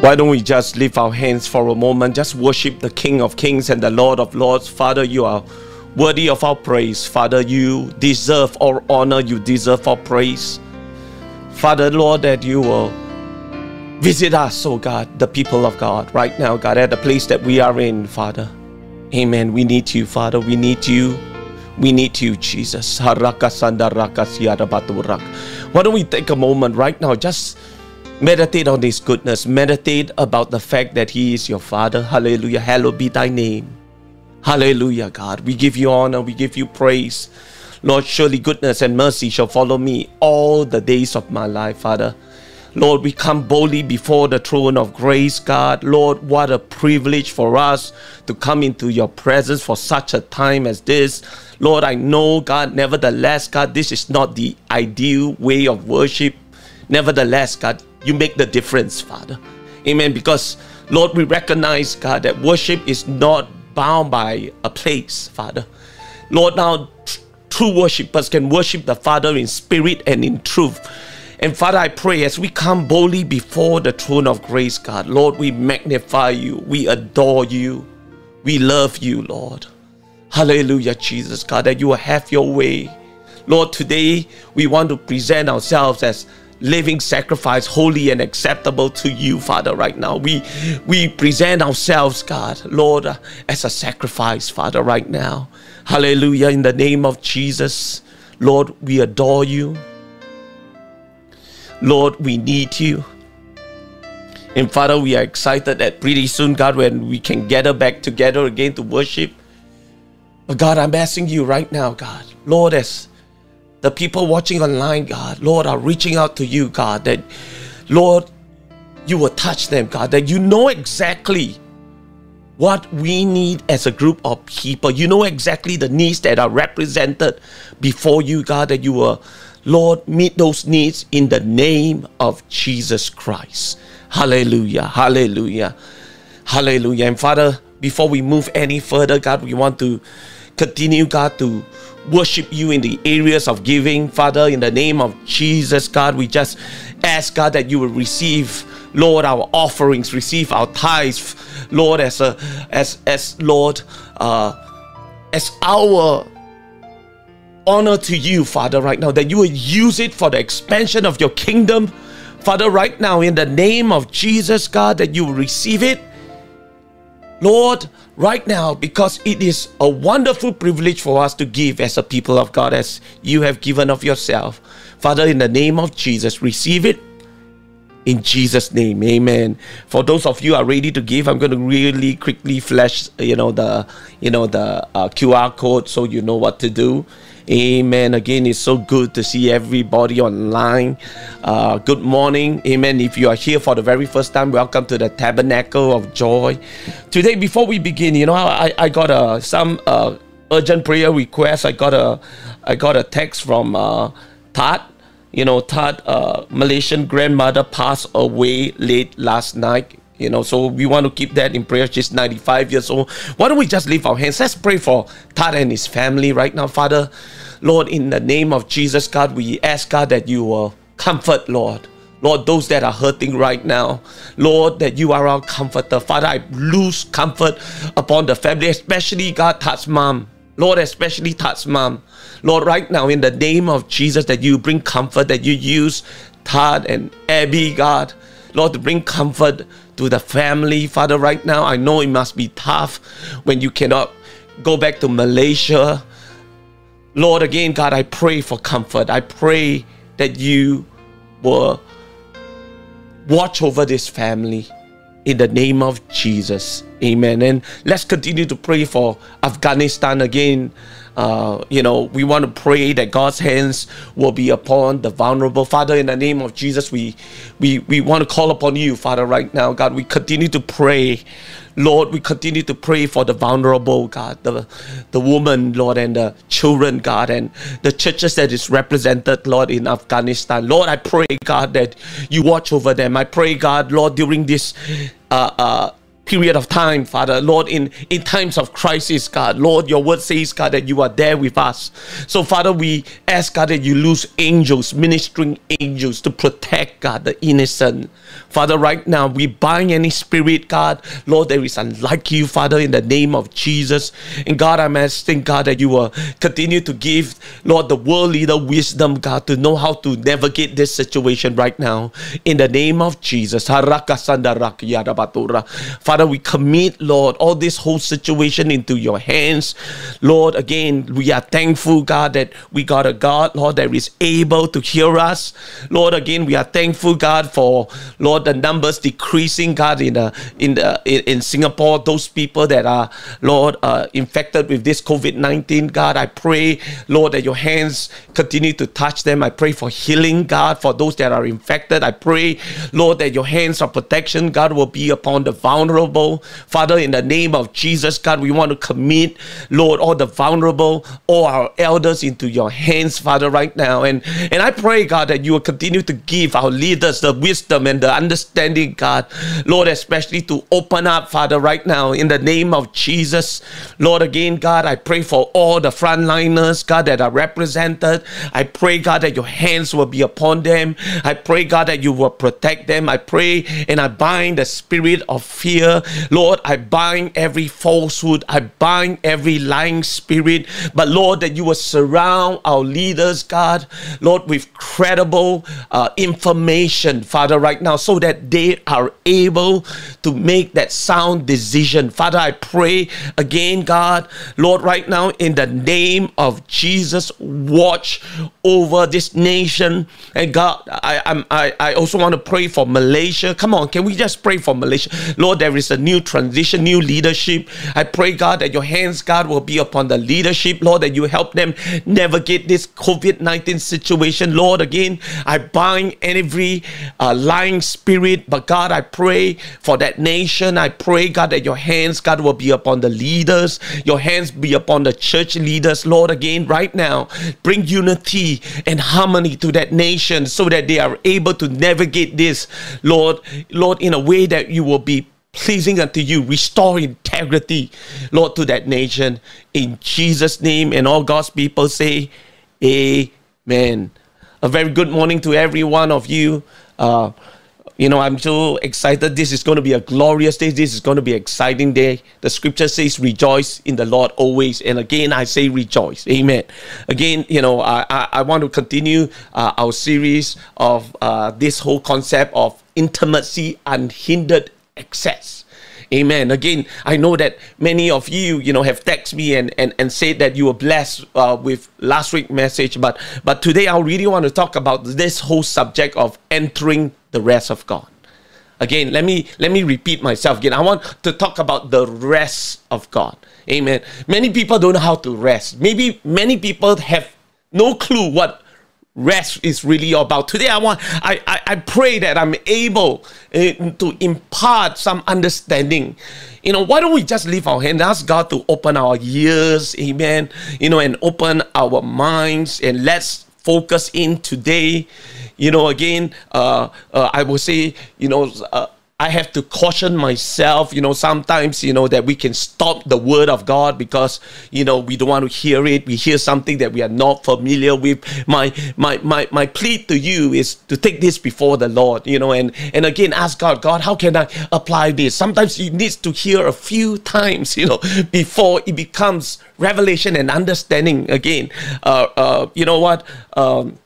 Why don't we just lift our hands for a moment? Just worship the King of Kings and the Lord of Lords. Father, you are worthy of our praise. Father, you deserve our honor. You deserve our praise. Father, Lord, that you will visit us, oh God, the people of God, right now, God, at the place that we are in, Father. Amen. We need you, Father. We need you. We need you, Jesus. Why don't we take a moment right now? Just Meditate on His goodness. Meditate about the fact that He is your Father. Hallelujah. Hallowed be Thy name. Hallelujah, God. We give you honor. We give you praise. Lord, surely goodness and mercy shall follow me all the days of my life, Father. Lord, we come boldly before the throne of grace, God. Lord, what a privilege for us to come into your presence for such a time as this. Lord, I know, God, nevertheless, God, this is not the ideal way of worship. Nevertheless, God, you make the difference, Father. Amen. Because, Lord, we recognize, God, that worship is not bound by a place, Father. Lord, now true worshippers can worship the Father in spirit and in truth. And Father, I pray as we come boldly before the throne of grace, God, Lord, we magnify you, we adore you, we love you, Lord. Hallelujah, Jesus, God, that you will have your way. Lord, today we want to present ourselves as living sacrifice holy and acceptable to you father right now. We we present ourselves god lord uh, as a sacrifice father right now. Hallelujah. In the name of jesus lord we adore you. Lord we need you. And father we are excited that pretty soon god when we can gather back together again to worship. But god i'm asking you right now god lord as the people watching online, God, Lord, are reaching out to you, God, that, Lord, you will touch them, God, that you know exactly what we need as a group of people. You know exactly the needs that are represented before you, God, that you will, Lord, meet those needs in the name of Jesus Christ. Hallelujah. Hallelujah. Hallelujah. And Father, before we move any further, God, we want to continue, God, to worship you in the areas of giving. Father, in the name of Jesus, God, we just ask, God, that you will receive, Lord, our offerings, receive our tithes, Lord, as a as as Lord, uh, as our honor to you, Father, right now, that you will use it for the expansion of your kingdom. Father, right now, in the name of Jesus, God, that you will receive it. Lord, right now because it is a wonderful privilege for us to give as a people of God as you have given of yourself. Father, in the name of Jesus, receive it in Jesus' name. Amen. For those of you are ready to give, I'm going to really quickly flash, you know, the, you know, the uh, QR code so you know what to do. Amen. Again, it's so good to see everybody online. Uh, good morning. Amen. If you are here for the very first time, welcome to the Tabernacle of Joy. Today, before we begin, you know, I, I got uh, some uh, urgent prayer requests. I got a I got a text from uh. You know, Tad, uh, Malaysian grandmother passed away late last night you know so we want to keep that in prayer. She's 95 years old. Why don't we just lift our hands? Let's pray for Tad and his family right now father. Lord in the name of jesus god we ask god that you will comfort lord. Lord, those that are hurting right now, Lord, that you are our comforter. Father, I lose comfort upon the family, especially God, Tad's mom. Lord, especially Tad's mom. Lord, right now, in the name of Jesus, that you bring comfort, that you use Tad and Abby, God, Lord, to bring comfort to the family. Father, right now, I know it must be tough when you cannot go back to Malaysia. Lord, again, God, I pray for comfort. I pray that you will watch over this family in the name of Jesus. Amen. And let's continue to pray for Afghanistan again. Uh, you know, we want to pray that God's hands will be upon the vulnerable. Father, in the name of Jesus, we we we want to call upon you, Father, right now. God, we continue to pray. Lord, we continue to pray for the vulnerable, God, the, the woman, Lord, and the children, God, and the churches that is represented, Lord, in Afghanistan. Lord, I pray, God, that you watch over them. I pray, God, Lord, during this uh, uh, period of time, Father. Lord, in, in times of crisis, God, Lord, your word says, God, that you are there with us. So, Father, we ask, God, that you lose angels, ministering angels to protect, God, the innocent. Father, right now, we bind any spirit, God, Lord, there is unlike you, Father, in the name of Jesus. And God, I'm asking, God, that you will continue to give, Lord, the world leader wisdom, God, to know how to navigate this situation right now. In the name of Jesus. Father, we commit, Lord, all this whole situation into your hands. Lord, again, we are thankful, God, that we got a God, Lord, that is able to hear us. Lord, again, we are thankful, God, for Lord, the numbers decreasing, God, in the in the in, in Singapore, those people that are, Lord, uh, infected with this COVID-19, God, I pray, Lord, that your hands continue to touch them. I pray for healing, God, for those that are infected. I pray, Lord, that your hands of protection, God, will be upon the vulnerable vulnerable. Father, in the name of Jesus, God, we want to commit, Lord, all the vulnerable, all our elders into your hands, Father, right now. And, and I pray, God, that you will continue to give our leaders the wisdom and the understanding, God, Lord, especially to open up, Father, right now, in the name of Jesus. Lord, again, God, I pray for all the frontliners, God, that are represented. I pray, God, that your hands will be upon them. I pray, God, that you will protect them. I pray and I bind the spirit of fear Lord, I bind every falsehood, I bind every lying spirit. But Lord, that you will surround our leaders, God, Lord, with credible uh, information, Father, right now, so that they are able to make that sound decision. Father, I pray again, God, Lord, right now, in the name of Jesus, watch over this nation. And God, I, I, I also want to pray for Malaysia. Come on, can we just pray for Malaysia? Lord, there is is a new transition, new leadership. I pray, God, that your hands, God, will be upon the leadership, Lord, that you help them navigate this COVID 19 situation. Lord, again, I bind every uh, lying spirit, but God, I pray for that nation. I pray, God, that your hands, God, will be upon the leaders, your hands be upon the church leaders, Lord, again, right now. Bring unity and harmony to that nation so that they are able to navigate this, Lord, Lord, in a way that you will be pleasing unto you. Restore integrity, Lord, to that nation. In Jesus' name, and all God's people say, Amen. A very good morning to every one of you. Uh, you know, I'm so excited. This is going to be a glorious day. This is going to be an exciting day. The scripture says, rejoice in the Lord always. And again, I say rejoice. Amen. Again, you know, I, I, I want to continue uh, our series of uh, this whole concept of intimacy, unhindered access. Amen. Again, I know that many of you, you know, have texted me and, and, and said that you were blessed uh, with last week's message. But but today I really want to talk about this whole subject of entering the rest of God. Again, let me let me repeat myself again. I want to talk about the rest of God. Amen. Many people don't know how to rest. Maybe many people have no clue what rest is really about. Today, I want, I, I, I pray that I'm able uh, to impart some understanding. You know, why don't we just leave our hand, ask God to open our ears, amen, you know, and open our minds and let's focus in today. You know, again, uh, uh, I will say, you know, uh, I have to caution myself, you know, sometimes, you know, that we can stop the word of God because, you know, we don't want to hear it. We hear something that we are not familiar with. My my my my plea to you is to take this before the Lord, you know, and and again ask God, God, how can I apply this? Sometimes you need to hear a few times, you know, before it becomes revelation and understanding again. Uh uh you know what? Um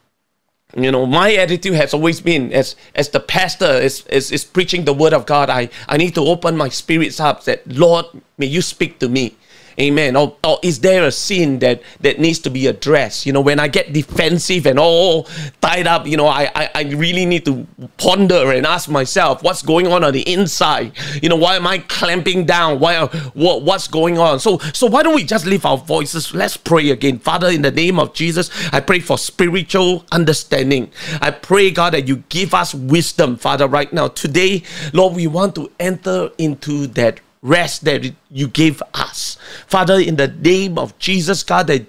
you know my attitude has always been as as the pastor is, is is preaching the word of god i i need to open my spirits up that lord may you speak to me Amen. Or, or is there a sin that that needs to be addressed? You know, when I get defensive and all tied up, you know, I, I, I really need to ponder and ask myself what's going on on the inside. You know, why am I clamping down? Why what what's going on? So so why don't we just lift our voices? Let's pray again. Father, in the name of Jesus, I pray for spiritual understanding. I pray, God, that you give us wisdom, Father, right now. Today, Lord, we want to enter into that rest that you gave us. Father, in the name of Jesus, God, that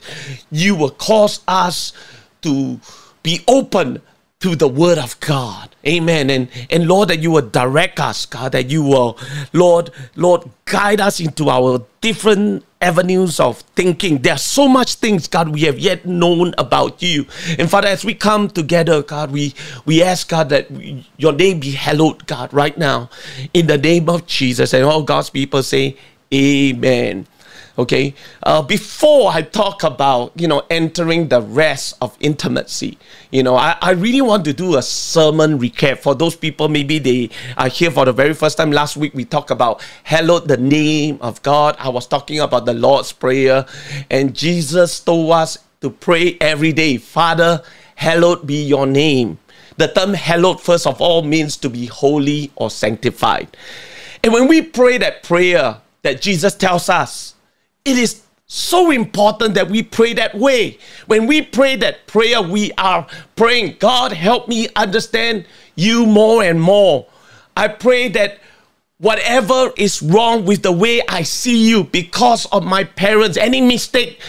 you will cause us to be open to the word of God. Amen. And and Lord, that you will direct us, God, that you will, Lord, Lord, guide us into our different avenues of thinking. There are so much things, God, we have yet known about you. And Father, as we come together, God, we we ask God that we, your name be hallowed, God, right now, in the name of Jesus. And all God's people say, Amen. Okay, uh, before I talk about you know entering the rest of intimacy, you know I, I really want to do a sermon recap for those people maybe they are here for the very first time. Last week we talked about hallowed the name of God. I was talking about the Lord's prayer, and Jesus told us to pray every day. Father, hallowed be your name. The term hallowed, first of all, means to be holy or sanctified. And when we pray that prayer that Jesus tells us, it is so important that we pray that way. When we pray that prayer, we are praying, God, help me understand you more and more. I pray that whatever is wrong with the way I see you because of my parents, any mistake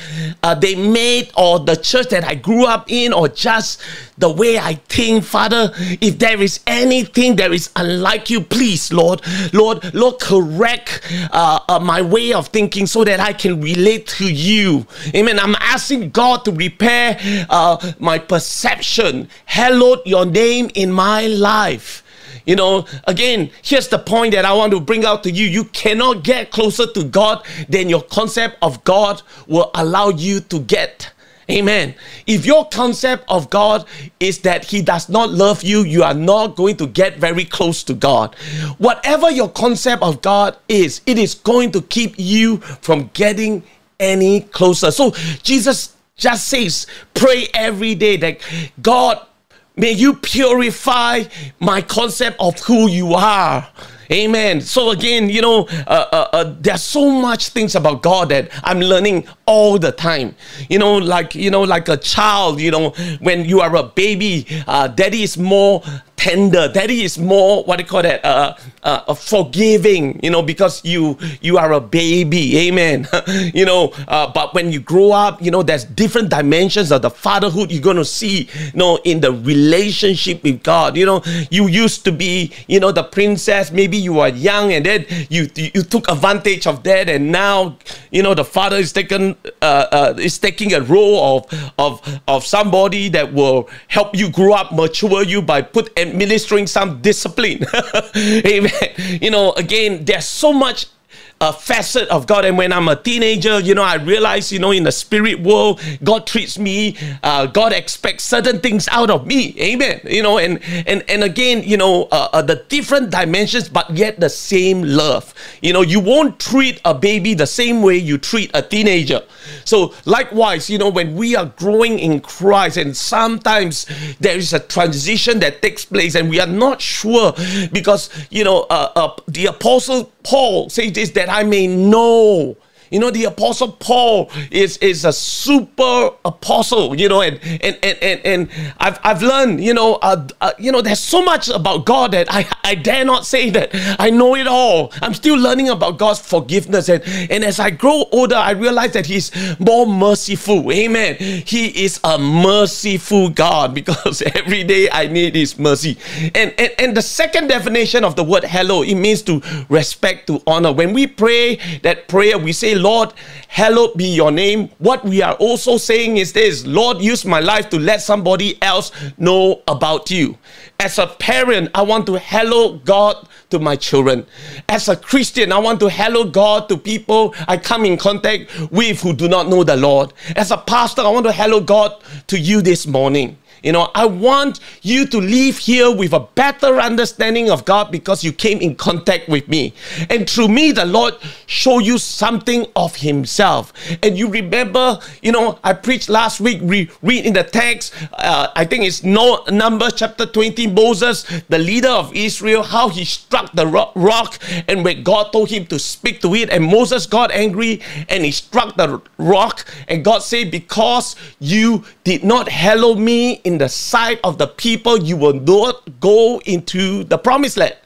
uh, they made, or the church that I grew up in, or just the way I think, Father, if there is anything that is unlike you, please, Lord, Lord, Lord, correct uh, uh, my way of thinking so that I can relate to you. Amen. I'm asking God to repair uh, my perception. Hallowed your name in my life. You know, again, here's the point that I want to bring out to you. You cannot get closer to God than your concept of God will allow you to get. Amen. If your concept of God is that He does not love you, you are not going to get very close to God. Whatever your concept of God is, it is going to keep you from getting any closer. So Jesus just says, pray every day that God May you purify my concept of who you are. Amen. So again, you know, uh, uh, uh, there's so much things about God that I'm learning all the time. You know, like you know, like a child. You know, when you are a baby, uh, daddy is more tender. Daddy is more what do you call that? Uh, uh, forgiving. You know, because you you are a baby. Amen. you know, uh, but when you grow up, you know, there's different dimensions of the fatherhood you're gonna see. You know, in the relationship with God. You know, you used to be, you know, the princess. Maybe you were young and then you you took advantage of that and now you know the father is taking uh, uh, is taking a role of of of somebody that will help you grow up mature you by put administering some discipline. Amen. You know again there's so much a facet of God. And when I'm a teenager, you know, I realize, you know, in the spirit world, God treats me, uh, God expects certain things out of me. Amen. You know, and and and again, you know, uh, uh, the different dimensions, but yet the same love. You know, you won't treat a baby the same way you treat a teenager. So likewise, you know, when we are growing in Christ, and sometimes there is a transition that takes place, and we are not sure because you know, uh, uh the apostle Paul says this that I may know you know, the apostle Paul is is a super apostle, you know, and and and and, and I've I've learned, you know, uh, uh, you know, there's so much about God that I I dare not say that I know it all. I'm still learning about God's forgiveness, and and as I grow older, I realize that He's more merciful. Amen. He is a merciful God because every day I need His mercy. And and and the second definition of the word hallow, it means to respect, to honor. When we pray that prayer, we say Lord, hallowed be your name. What we are also saying is this Lord, use my life to let somebody else know about you. As a parent, I want to hallow God to my children. As a Christian, I want to hallow God to people I come in contact with who do not know the Lord. As a pastor, I want to hallow God to you this morning. You know, I want you to leave here with a better understanding of God because you came in contact with me. And through me, the Lord show you something of Himself. And you remember, you know, I preached last week, we read in the text, uh, I think it's no Numbers chapter 20, Moses, the leader of Israel, how he struck the rock and when God told him to speak to it, and Moses got angry and he struck the rock, and God said, Because you did not hallow me in the sight of the people, you will not go into the promised land.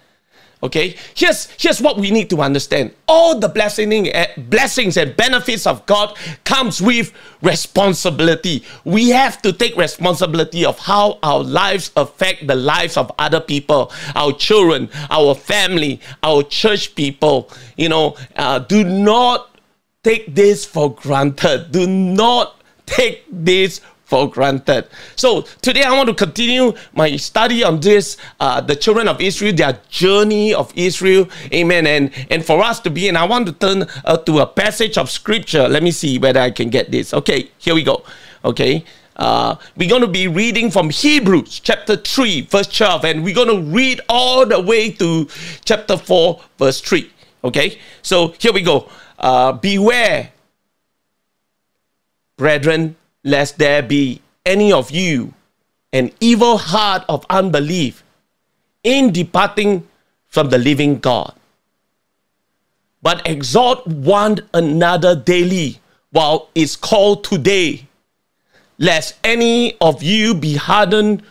Okay, here's here's what we need to understand. All the blessing, eh, blessings and benefits of God comes with responsibility. We have to take responsibility of how our lives affect the lives of other people, our children, our family, our church people. You know, uh, do not take this for granted. Do not take this for granted. So today I want to continue my study on this, uh, the children of Israel, their journey of Israel. Amen. And and for us to be, and I want to turn uh, to a passage of scripture. Let me see whether I can get this. Okay, here we go. Okay. Uh, we're going to be reading from Hebrews chapter 3, verse 12, and we're going to read all the way to chapter 4, verse 3. Okay, so here we go. Uh, beware, brethren, lest there be any of you an evil heart of unbelief in departing from the living God. But exhort one another daily while it's called today, lest any of you be hardened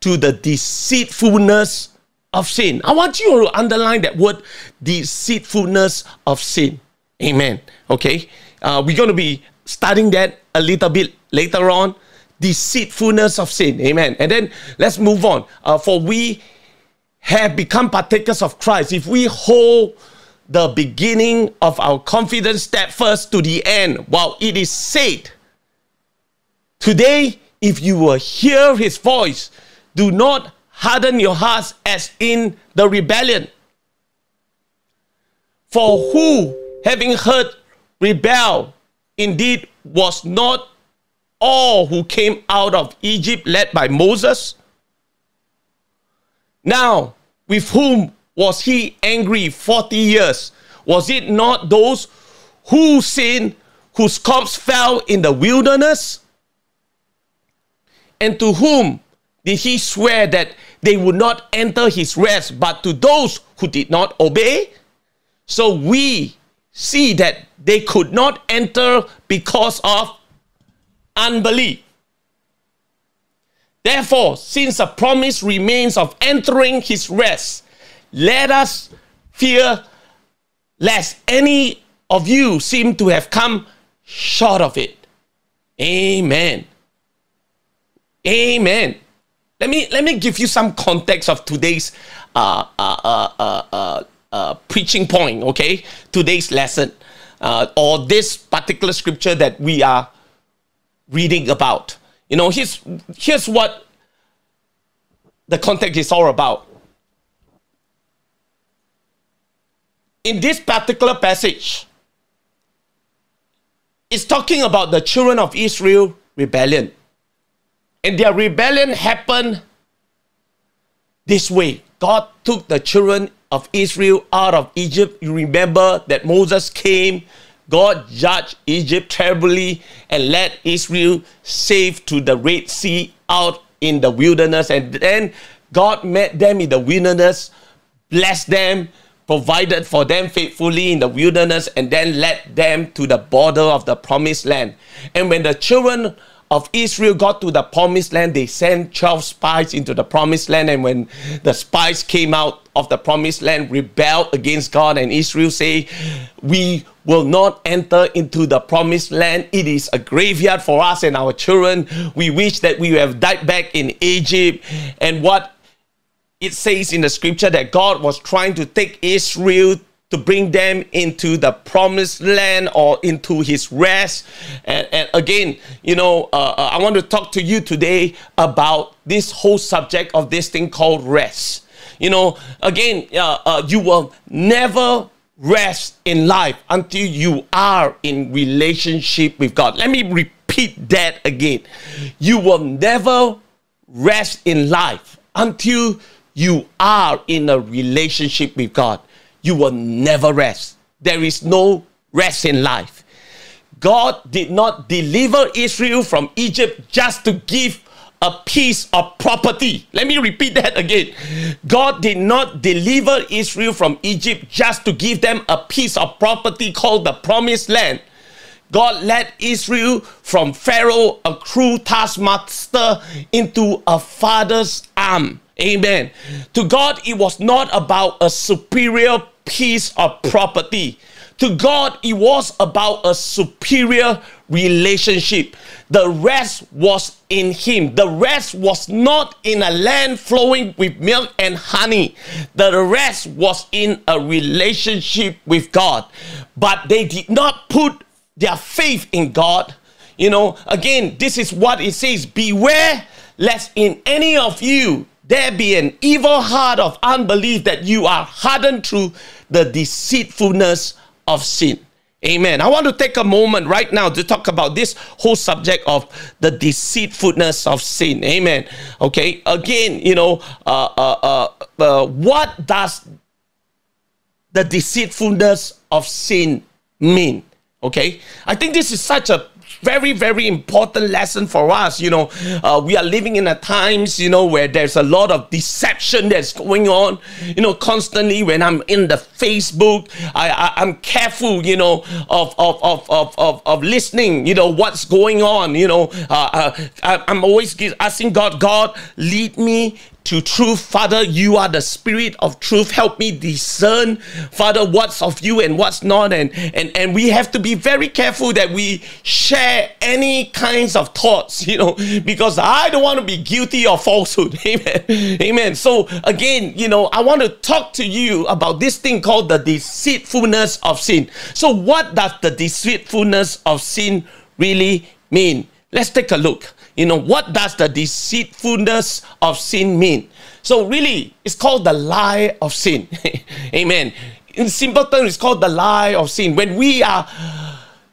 to the deceitfulness of sin. I want you to underline that word deceitfulness of sin. Amen. Okay. Uh, we're going to be studying that a little bit later on. Deceitfulness of sin. Amen. And then let's move on. Uh, for we have become partakers of Christ. If we hold the beginning of our confidence step first to the end, while it is said, Today, if you will hear his voice, do not harden your hearts as in the rebellion. For who, having heard, rebel indeed was not all who came out of Egypt led by Moses? Now, with whom was he angry 40 years? Was it not those who sinned, whose corpse fell in the wilderness? And to whom did he swear that they would not enter his rest, but to those who did not obey? So we see that they could not enter because of unbelief. Therefore, since a promise remains of entering his rest, let us fear lest any of you seem to have come short of it. Amen. Amen. Let me let me give you some context of today's uh, uh, uh, uh, uh, uh preaching point. Okay, today's lesson uh, or this particular scripture that we are reading about. You know, here's, here's what the context is all about. In this particular passage, it's talking about the children of Israel rebellion. And their rebellion happened this way. God took the children of Israel out of Egypt. You remember that Moses came, God judged Egypt terribly and led Israel safe to the Red Sea out in the wilderness. And then God met them in the wilderness, blessed them, provided for them faithfully in the wilderness, and then led them to the border of the promised land. And when the children of Israel got to the promised land, they sent 12 spies into the promised land. And when the spies came out of the promised land, rebelled against God, and Israel say, We will not enter into the promised land. It is a graveyard for us and our children. We wish that we have died back in Egypt. And what it says in the scripture that God was trying to take Israel to bring them into the promised land or into his rest. And, and again, you know, uh, uh, I want to talk to you today about this whole subject of this thing called rest. You know, again, uh, uh, you will never rest in life until you are in relationship with God. Let me repeat that again. You will never rest in life until you are in a relationship with God you will never rest. There is no rest in life. God did not deliver Israel from Egypt just to give a piece of property. Let me repeat that again. God did not deliver Israel from Egypt just to give them a piece of property called the promised land. God led Israel from Pharaoh, a cruel taskmaster, into a father's arm. Amen. To God, it was not about a superior piece of property. To God, it was about a superior relationship. The rest was in Him. The rest was not in a land flowing with milk and honey. The rest was in a relationship with God. But they did not put their faith in God. You know, again, this is what it says Beware lest in any of you there be an evil heart of unbelief that you are hardened through the deceitfulness of sin. Amen. I want to take a moment right now to talk about this whole subject of the deceitfulness of sin. Amen. Okay. Again, you know, uh, uh, uh, uh what does the deceitfulness of sin mean? Okay. I think this is such a very, very important lesson for us. You know, uh, we are living in a times, you know, where there's a lot of deception that's going on. You know, constantly when I'm in the Facebook, I, I am careful, you know, of of, of of of of listening. You know what's going on. You know, uh, uh, I, I'm always asking God, God, lead me to truth. Father, you are the spirit of truth. Help me discern, Father, what's of you and what's not. And, and, and we have to be very careful that we share any kinds of thoughts, you know, because I don't want to be guilty of falsehood. Amen. Amen. So again, you know, I want to talk to you about this thing called the deceitfulness of sin. So what does the deceitfulness of sin really mean? Let's take a look. You know, what does the deceitfulness of sin mean? So, really, it's called the lie of sin. Amen. In simple terms, it's called the lie of sin. When we are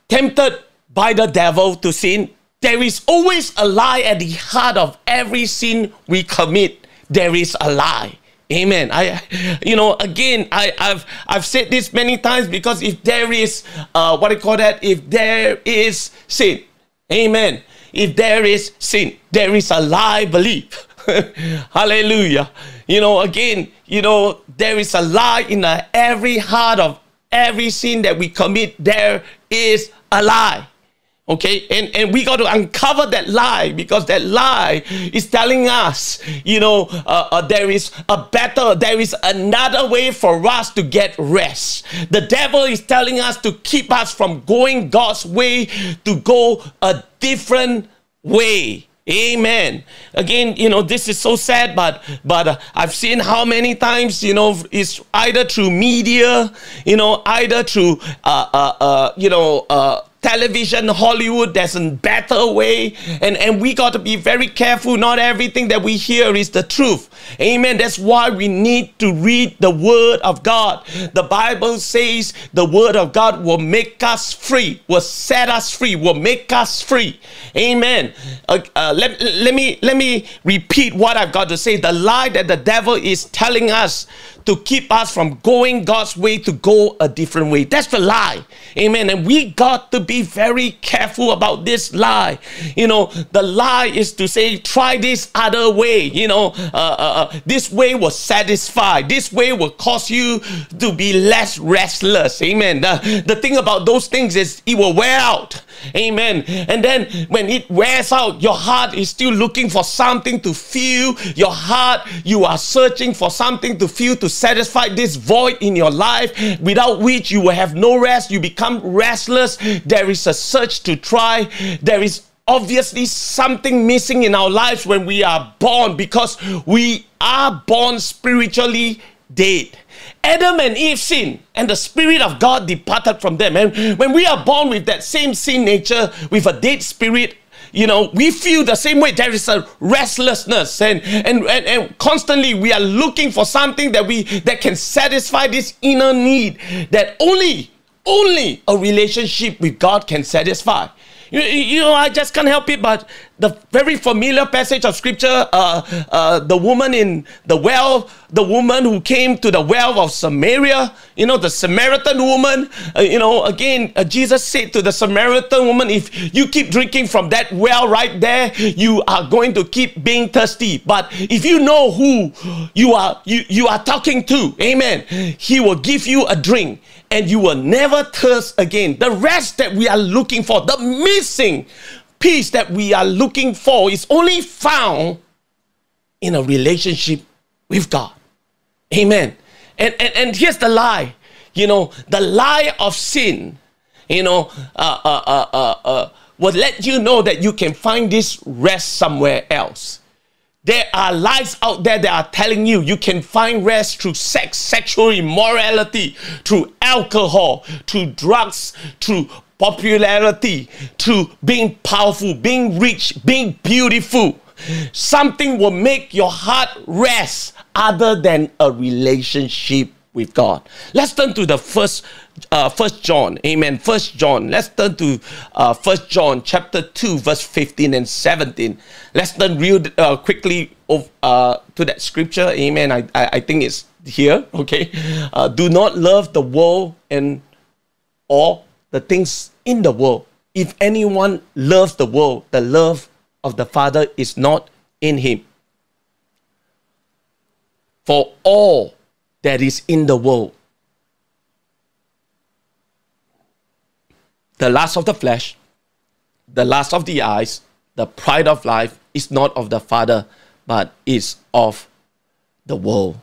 tempted by the devil to sin, there is always a lie at the heart of every sin we commit. There is a lie. Amen. I, you know, again, I, have I've said this many times because if there is, uh, what do I call that, if there is sin, Amen. If there is sin, there is a lie belief. Hallelujah. You know, again, you know, there is a lie in every heart of every sin that we commit. There is a lie. Okay, and, and we got to uncover that lie because that lie is telling us, you know, uh, uh, there is a better, there is another way for us to get rest. The devil is telling us to keep us from going God's way, to go a different way. Amen. Again, you know, this is so sad, but but uh, I've seen how many times, you know, it's either through media, you know, either through uh uh, uh you know uh television, Hollywood, there's a better way. And, and we got to be very careful. Not everything that we hear is the truth. Amen. That's why we need to read the Word of God. The Bible says the Word of God will make us free, will set us free, will make us free. Amen. Uh, uh, let, let, me, let me repeat what I've got to say. The lie that the devil is telling us to keep us from going God's way to go a different way. That's the lie. Amen. And we got to be very careful about this lie. You know, the lie is to say, try this other way. You know, uh, uh, uh, this way will satisfy. This way will cause you to be less restless. Amen. The, the thing about those things is it will wear out. Amen. And then when it wears out, your heart is still looking for something to feel. Your heart, you are searching for something to feel to satisfy this void in your life without which you will have no rest. You become restless. There is a search to try. There is obviously something missing in our lives when we are born because we are born spiritually dead. Adam and Eve sinned, and the Spirit of God departed from them. And when we are born with that same sin nature, with a dead spirit, you know, we feel the same way. There is a restlessness, and, and, and, and constantly we are looking for something that we that can satisfy this inner need that only only a relationship with God can satisfy. You, you know, I just can't help it, but the very familiar passage of scripture, uh, uh, the woman in the well, the woman who came to the well of Samaria, you know, the Samaritan woman, uh, you know, again, uh, Jesus said to the Samaritan woman, if you keep drinking from that well right there, you are going to keep being thirsty. But if you know who you are, you, you are talking to, amen, he will give you a drink and you will never thirst again. The rest that we are looking for, the missing piece that we are looking for, is only found in a relationship with God. Amen. And, and, and here's the lie you know, the lie of sin, you know, uh, uh, uh, uh, uh, will let you know that you can find this rest somewhere else. There are lies out there that are telling you you can find rest through sex, sexual immorality, through alcohol, through drugs, through popularity, through being powerful, being rich, being beautiful. Something will make your heart rest other than a relationship with God. Let's turn to the first uh, first John. Amen. First John. Let's turn to uh, first John chapter 2 verse 15 and 17. Let's turn real uh, quickly of, uh, to that scripture. Amen. I, I, I think it's here. Okay. Uh, do not love the world and all the things in the world. If anyone loves the world, the love of the Father is not in him. For all that is in the world. The lust of the flesh, the lust of the eyes, the pride of life is not of the Father, but is of the world.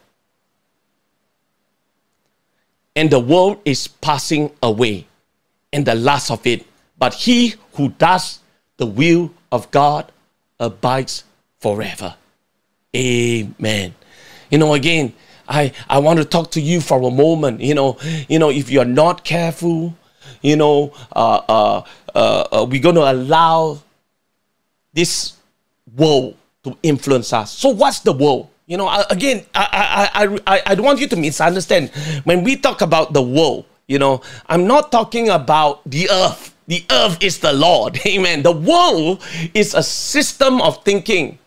And the world is passing away, and the lust of it. But he who does the will of God abides forever. Amen. You know, again, I, I want to talk to you for a moment. You know, you know, if you're not careful, you know, uh, uh, uh, uh we're going to allow this world to influence us. So, what's the world? You know, again, I, I, I, I, want you to misunderstand. When we talk about the world, you know, I'm not talking about the earth. The earth is the Lord. Amen. The world is a system of thinking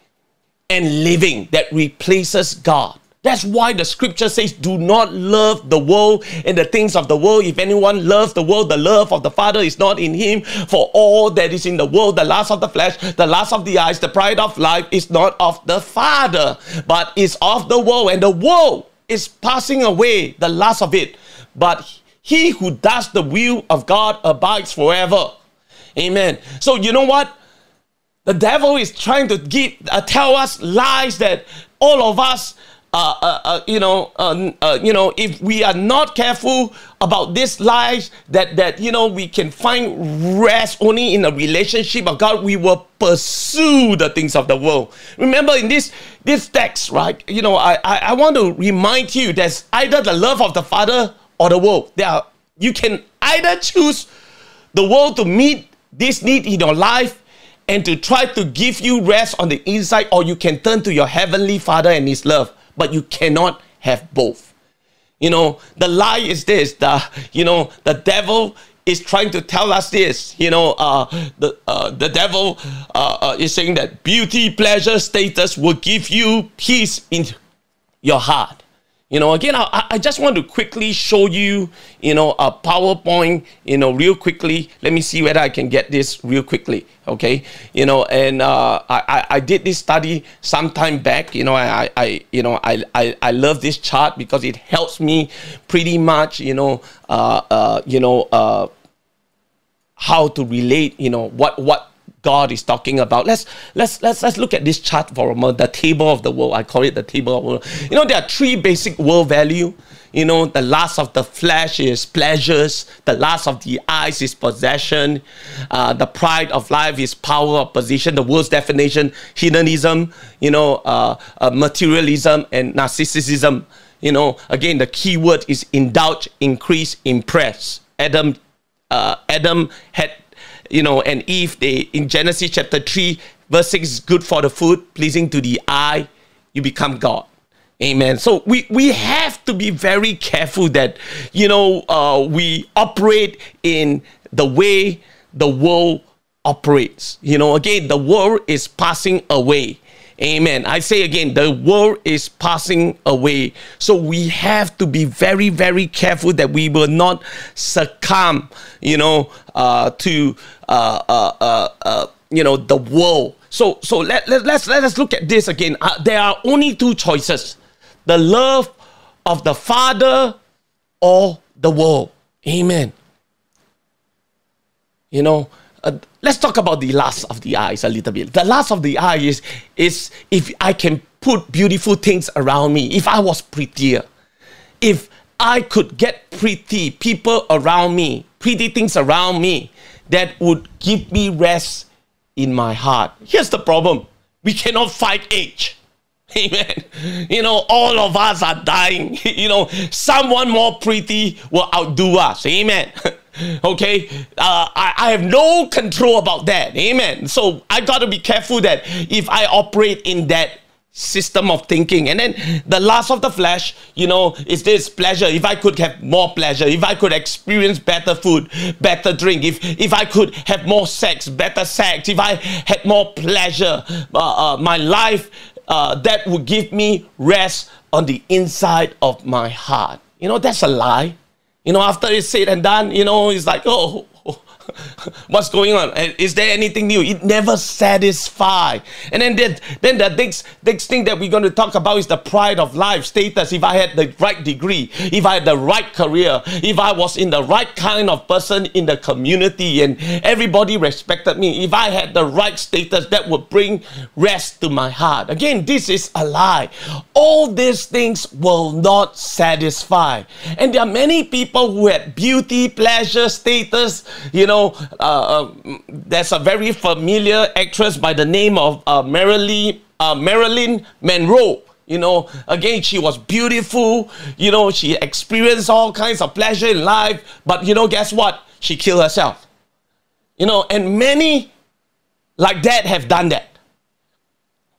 and living that replaces God. That's why the scripture says, Do not love the world and the things of the world. If anyone loves the world, the love of the Father is not in him. For all that is in the world, the lust of the flesh, the lust of the eyes, the pride of life is not of the Father, but is of the world. And the world is passing away, the lust of it. But he who does the will of God abides forever. Amen. So, you know what? The devil is trying to give, uh, tell us lies that all of us uh, uh, uh, you know, uh, uh, you know, if we are not careful about this life, that that you know we can find rest only in a relationship of God, we will pursue the things of the world. Remember in this this text, right? You know, I I, I want to remind you there's either the love of the Father or the world. There, are, you can either choose the world to meet this need in your life and to try to give you rest on the inside, or you can turn to your heavenly Father and His love but you cannot have both. You know, the lie is this, the you know, the devil is trying to tell us this. You know, uh, the uh, the devil uh, uh, is saying that beauty, pleasure, status will give you peace in your heart. You know, again, I, I just want to quickly show you, you know, a PowerPoint, you know, real quickly. Let me see whether I can get this real quickly. Okay. You know, and uh, I, I did this study some time back. You know, I, I you know, I, I, I love this chart because it helps me pretty much, you know, uh, uh, you know, uh, how to relate, you know, what, what, God is talking about. Let's let's let's let's look at this chart for a moment. The table of the world. I call it the table of the world. You know, there are three basic world value. You know, the lust of the flesh is pleasures. The lust of the eyes is possession. Uh, the pride of life is power of position. The world's definition, hedonism. You know, uh, uh, materialism and narcissism. You know, again, the key word is indulge, increase, impress. Adam, uh, Adam had you know, and Eve, they in Genesis chapter 3, verse 6 is good for the food, pleasing to the eye, you become God. Amen. So we, we have to be very careful that, you know, uh, we operate in the way the world operates. You know, again, the world is passing away. Amen. I say again, the world is passing away. So we have to be very, very careful that we will not succumb, you know, uh, to, uh, uh, uh, uh you know, the world. So, so let, let, let's, let us look at this again. Uh, there are only two choices the love of the Father or the world. Amen. You know, let's talk about the lust of the eyes a little bit. The lust of the eye is, is if I can put beautiful things around me, if I was prettier, if I could get pretty people around me, pretty things around me that would give me rest in my heart. Here's the problem we cannot fight age. Amen. You know, all of us are dying. You know, someone more pretty will outdo us. Amen. okay? Uh, I, I have no control about that. Amen. So i got to be careful that if i operate in that system of thinking. And then the last of the flesh you know is this pleasure. If i could have more pleasure if i could experience better food better drink if if i could have more sex better sex if i had more pleasure uh, uh, my life uh, that would give me rest on the inside of my heart. You know that's a lie you know after it's said and done you know it's like oh What's going on? Is there anything new? It never satisfy. And then, then, then the next, next thing that we're going to talk about is the pride of life status. If I had the right degree, if I had the right career, if I was in the right kind of person in the community and everybody respected me, if I had the right status, that would bring rest to my heart. Again, this is a lie. All these things will not satisfy. And there are many people who had beauty, pleasure, status, you know, know, uh, uh, there's a very familiar actress by the name of uh, Marilyn, uh, Marilyn Monroe. You know, again, she was beautiful. You know, she experienced all kinds of pleasure in life. But, you know, guess what? She killed herself. You know, and many like that have done that.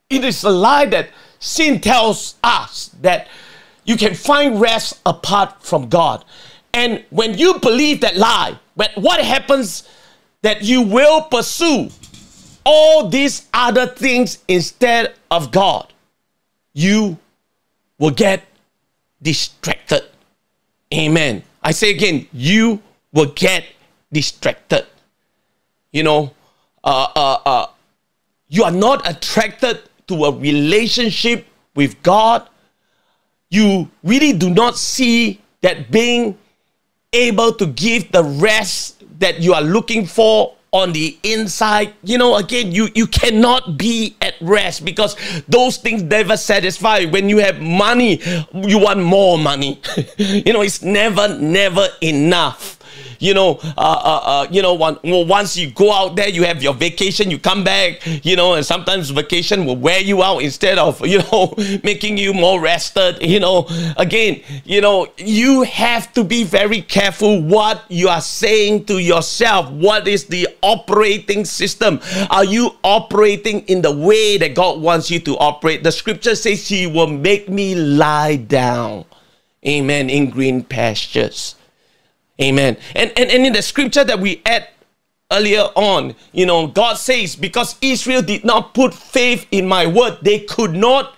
It is a lie that sin tells us that you can find rest apart from God. And when you believe that lie, but what happens that you will pursue all these other things instead of God? You will get distracted. Amen. I say again, you will get distracted. You know, uh, uh, uh, you are not attracted to a relationship with God. You really do not see that being able to give the rest that you are looking for on the inside. You know again you you cannot be at rest because those things never satisfy. When you have money you want more money. You know it's never never enough you know, uh, uh, uh, you know, one, well, once you go out there, you have your vacation, you come back, you know, and sometimes vacation will wear you out instead of, you know, making you more rested, you know. Again, you know, you have to be very careful what you are saying to yourself. What is the operating system? Are you operating in the way that God wants you to operate? The scripture says, He will make me lie down. Amen. In green pastures. Amen. And, and, and in the scripture that we had earlier on, you know, God says, because Israel did not put faith in my word, they could not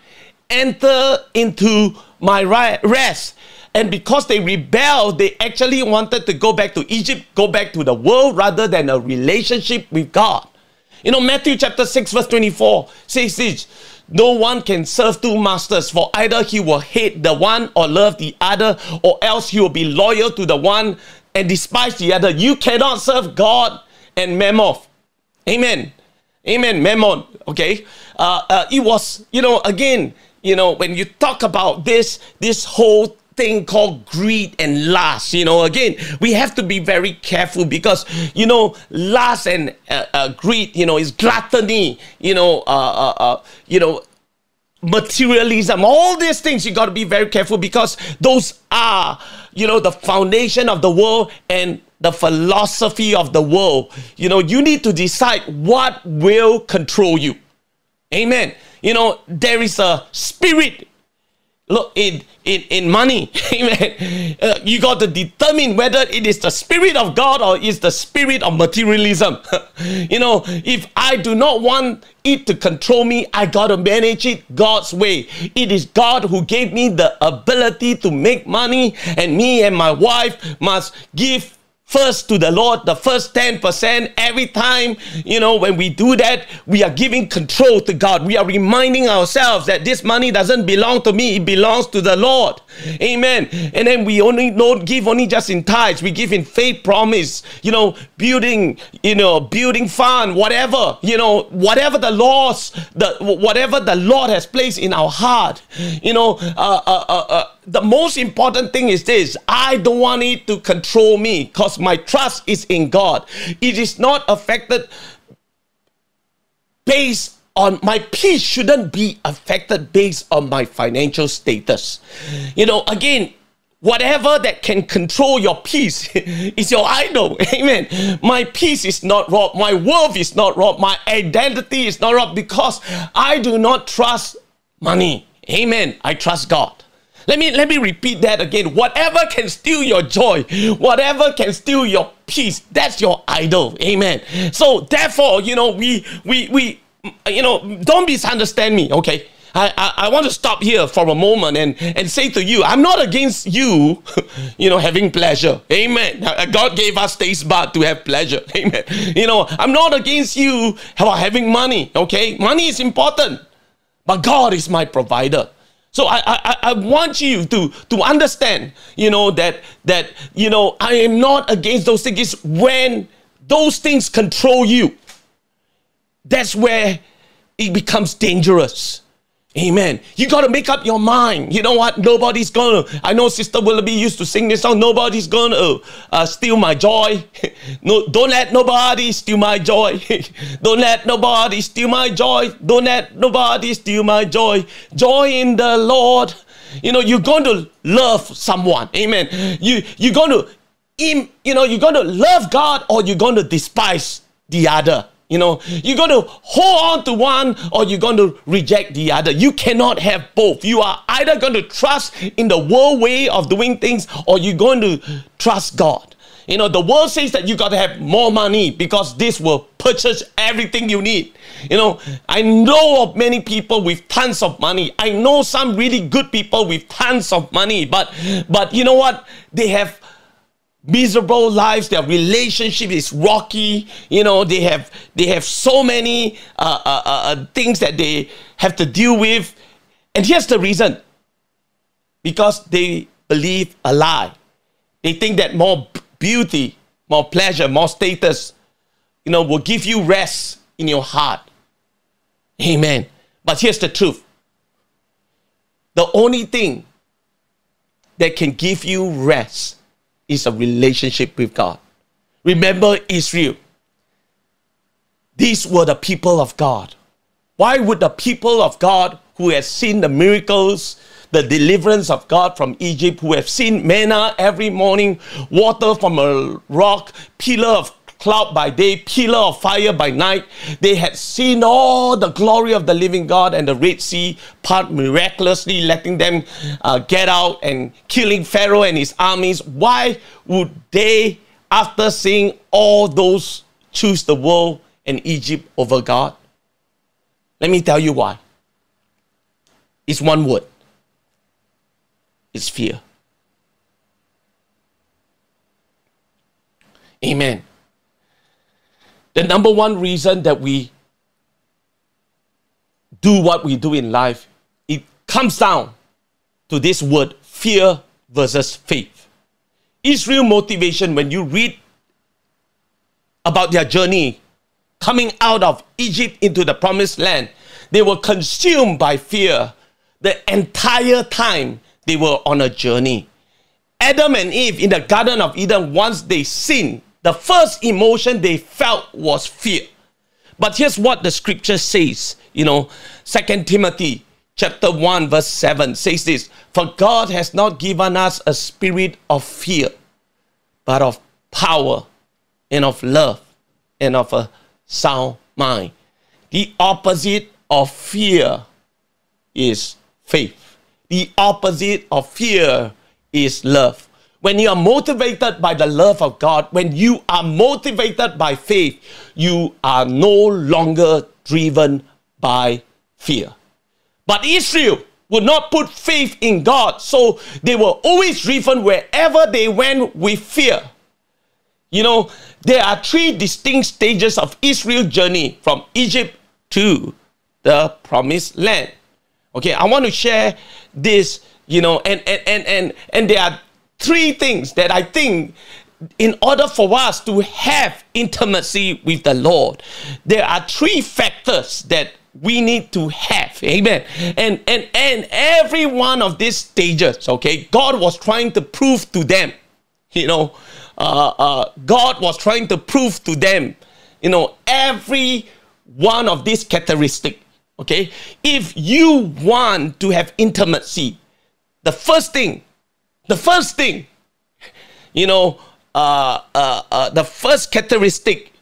enter into my rest. And because they rebelled, they actually wanted to go back to Egypt, go back to the world rather than a relationship with God. You know, Matthew chapter 6, verse 24 says this no one can serve two masters, for either he will hate the one or love the other, or else he will be loyal to the one and despise the other. You cannot serve God and Mammon. Amen. Amen. Mammon. Okay. Uh, uh, it was, you know, again, you know, when you talk about this, this whole thing called greed and lust. You know, again, we have to be very careful because, you know, lust and uh, uh, greed, you know, is gluttony, you know, uh, uh, uh you know, materialism, all these things, you got to be very careful because those are, you know, the foundation of the world and the philosophy of the world. You know, you need to decide what will control you. Amen. You know, there is a spirit look in in in money amen. Uh, you got to determine whether it is the spirit of god or is the spirit of materialism. You know if i do not want it to control me i got to manage it god's way. It is god who gave me the ability to make money and me and my wife must give first to the Lord, the first 10%, every time, you know, when we do that, we are giving control to God. We are reminding ourselves that this money doesn't belong to me, it belongs to the Lord. Amen. And then we only don't give only just in tithes, we give in faith promise, you know, building, you know, building fund, whatever, you know, whatever the laws, the whatever the Lord has placed in our heart, you know, uh, uh, uh, uh the most important thing is this I don't want it to control me because my trust is in God. It is not affected based on my peace, shouldn't be affected based on my financial status. You know, again, whatever that can control your peace is your idol. Amen. My peace is not robbed. My worth is not robbed. My identity is not robbed because I do not trust money. Amen. I trust God. Let me let me repeat that again. Whatever can steal your joy, whatever can steal your peace, that's your idol. Amen. So therefore, you know, we we we you know, don't misunderstand me, okay? I, I, want to stop here for a moment and, and say to you, I'm not against you, you know, having pleasure. Amen. God gave us taste bud to have pleasure. Amen. You know, I'm not against you having money. Okay. Money is important, but God is my provider. So I, I, I want you to, to understand, you know, that, that, you know, I am not against those things. when those things control you, that's where it becomes dangerous. Amen. You got to make up your mind. You know what? Nobody's going to. I know Sister Willoughby used to sing this song. Nobody's going to uh, steal my joy. no, don't let nobody steal my joy. don't let nobody steal my joy. Don't let nobody steal my joy. Joy in the Lord. You know, you're going to love someone. Amen. You you're going to, you know, you're going to love God or you're going to despise the other. You know, you're going to hold on to one or you're going to reject the other. You cannot have both. You are either going to trust in the world way of doing things or you're going to trust God. You know, the world says that you got to have more money because this will purchase everything you need. You know, I know of many people with tons of money. I know some really good people with tons of money, but but you know what? They have miserable lives their relationship is rocky you know they have they have so many uh, uh, uh, uh, things that they have to deal with. And here's the reason. Because they believe a lie. They think that more beauty more pleasure more status you know will give you rest in your heart. Amen. But here's the truth. The only thing that can give you rest is a relationship with God. Remember Israel. These were the people of God. Why would the people of God who have seen the miracles, the deliverance of God from Egypt, who have seen manna every morning, water from a rock, pillar of cloud by day, pillar of fire by night. They had seen all the glory of the living God and the Red Sea part miraculously, letting them uh, get out and killing Pharaoh and his armies. Why would they, after seeing all those, choose the world and Egypt over God? Let me tell you why. It's one word it's fear. Amen. The number one reason that we do what we do in life, it comes down to this word fear versus faith. Israel motivation, when you read about their journey coming out of Egypt into the promised land, they were consumed by fear the entire time they were on a journey. Adam and Eve in the Garden of Eden, once they sinned, the first emotion they felt was fear. But here's what the scripture says, you know, Second Timothy chapter 1 verse 7 says this, for God has not given us a spirit of fear, but of power and of love and of a sound mind. The opposite of fear is faith. The opposite of fear is love when you are motivated by the love of God, when you are motivated by faith, you are no longer driven by fear. But Israel would not put faith in God, so they were always driven wherever they went with fear. You know, there are three distinct stages of Israel's journey from Egypt to the promised land. Okay, I want to share this, you know, and and and and, and there are three things that I think in order for us to have intimacy with the Lord, there are three factors that we need to have. Amen. And and and every one of these stages okay god was trying to prove to them you know uh, uh, god was trying to prove to them you know every one of these characteristics okay? If you want to have intimacy the first thing the first thing you know uh, uh, uh, the first characteristic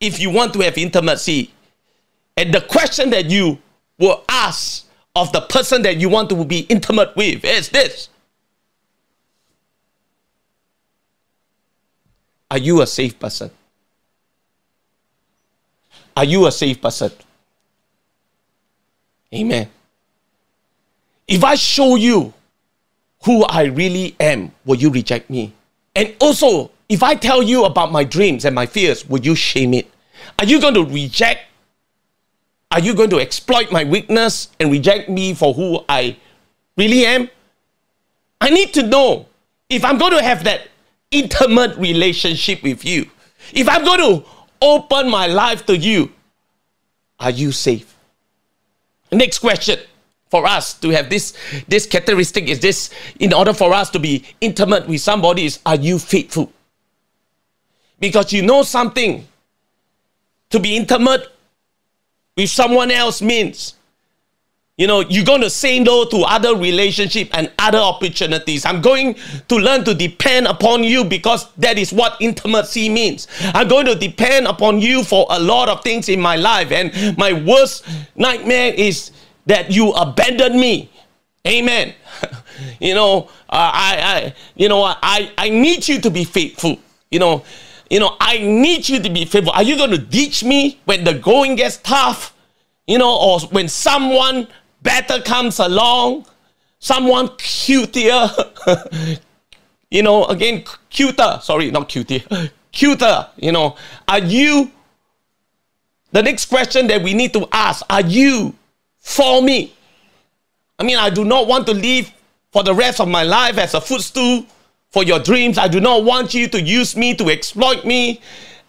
if you want to have intimacy and the question that you will ask of the person that you want to be intimate with is this Are you a safe person? Are you a safe person? Amen. If I show you who I really am, will you reject me? And also, if I tell you about my dreams and my fears, will you shame it? Are you going to reject are you going to exploit my weakness and reject me for who I really am? I need to know if I'm going to have that intimate relationship with you, if I'm going to open my life to you, are you safe? Next question for us to have this this characteristic is this in order for us to be intimate with somebody is are you faithful? Because you know something to be intimate with someone else means you know you're going to say no to other relationship and other opportunities. I'm going to learn to depend upon you because that is what intimacy means. I'm going to depend upon you for a lot of things in my life and my worst nightmare is that you abandon me. Amen. You know uh, i i you know i i need you to be faithful. You know you know, I need you to be faithful. Are you going to ditch me when the going gets tough? You know, or when someone better comes along, someone cutier, you know, again, cuter, sorry, not cutie, cuter, you know, are you, the next question that we need to ask, are you for me? I mean, I do not want to live for the rest of my life as a footstool for your dreams. I do not want you to use me to exploit me.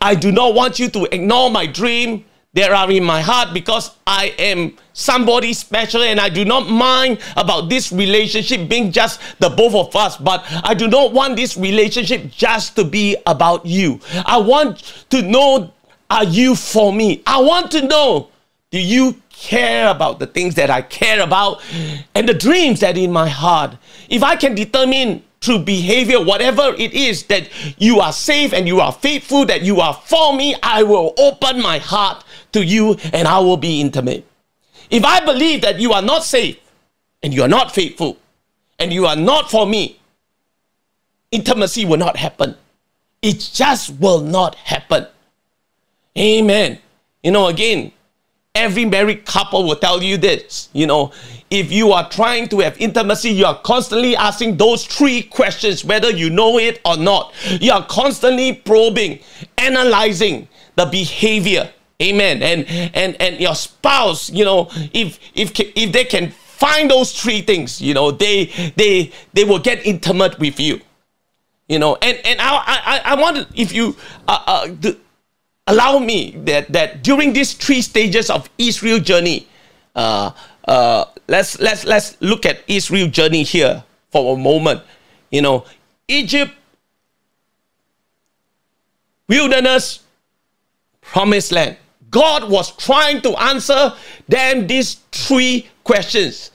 I do not want you to ignore my dream. They are in my heart because I am somebody special and I do not mind about this relationship being just the both of us. But I do not want this relationship just to be about you. I want to know are you for me? I want to know do you care about the things that I care about and the dreams that in my heart? If I can determine through behavior, whatever it is, that you are safe and you are faithful, that you are for me, I will open my heart to you and I will be intimate. If I believe that you are not safe and you are not faithful and you are not for me, intimacy will not happen. It just will not happen. Amen. You know, again, every married couple will tell you this. You know, if you are trying to have intimacy, you are constantly asking those three questions, whether you know it or not. You are constantly probing, analyzing the behavior. Amen. And and and your spouse, you know, if if if they can find those three things, you know, they they they will get intimate with you. You know, and and I I I want if you uh, uh the, allow me that that during these three stages of Israel journey, uh, uh, let's let's let's look at Israel journey here for a moment. You know, Egypt, wilderness, promised land. God was trying to answer them these three questions.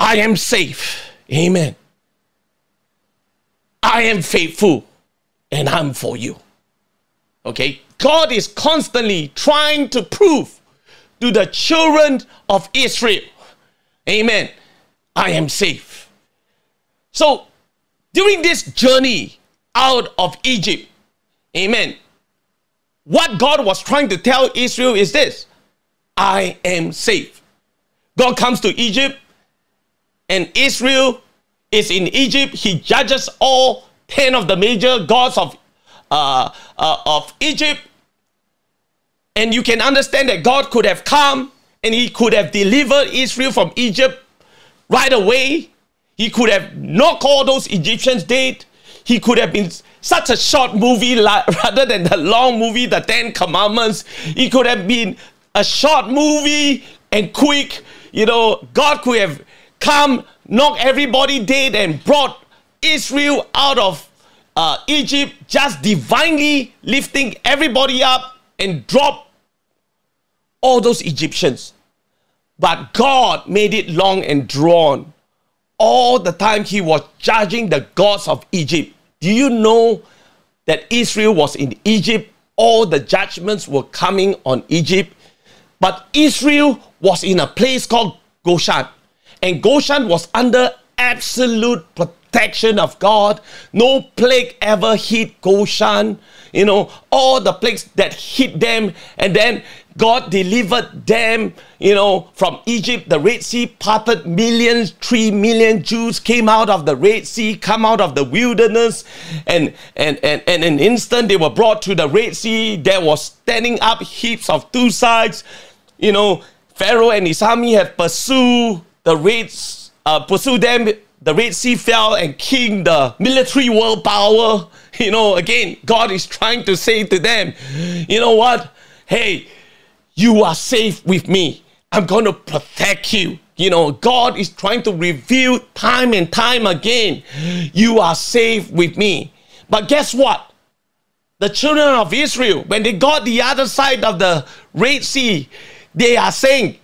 I am safe. Amen. I am faithful and I'm for you. Okay? God is constantly trying to prove to the children of Israel. Amen. I am safe. So, during this journey out of Egypt, amen, what God was trying to tell Israel is this I am safe. God comes to Egypt, and Israel is in Egypt. He judges all 10 of the major gods of uh, uh, of Egypt. And you can understand that God could have come and he could have delivered Israel from Egypt right away. He could have not called those Egyptians dead. He could have been such a short movie rather than the long movie, the Ten Commandments. It could have been a short movie and quick. You know, God could have come, knock everybody dead, and brought Israel out of uh, Egypt, just divinely lifting everybody up and drop all those Egyptians. But God made it long and drawn. All the time he was judging the gods of Egypt. Do you know that Israel was in Egypt? All the judgments were coming on Egypt. But Israel was in a place called Goshen. And Goshen was under absolute protection of God. No plague ever hit Goshen. You know, all the plagues that hit them, and then God delivered them, you know, from Egypt. The Red Sea parted millions, three million Jews came out of the Red Sea, come out of the wilderness, and and and, and in an instant they were brought to the Red Sea. There was standing up heaps of two sides. You know, Pharaoh and his army had pursued the Red, uh, pursue them the Red Sea fell and king the military world power. You know, again, God is trying to say to them, you know what? Hey, you are safe with me. I'm going to protect you. You know, God is trying to reveal time and time again, you are safe with me. But guess what? The children of Israel, when they got the other side of the Red Sea, they are saying,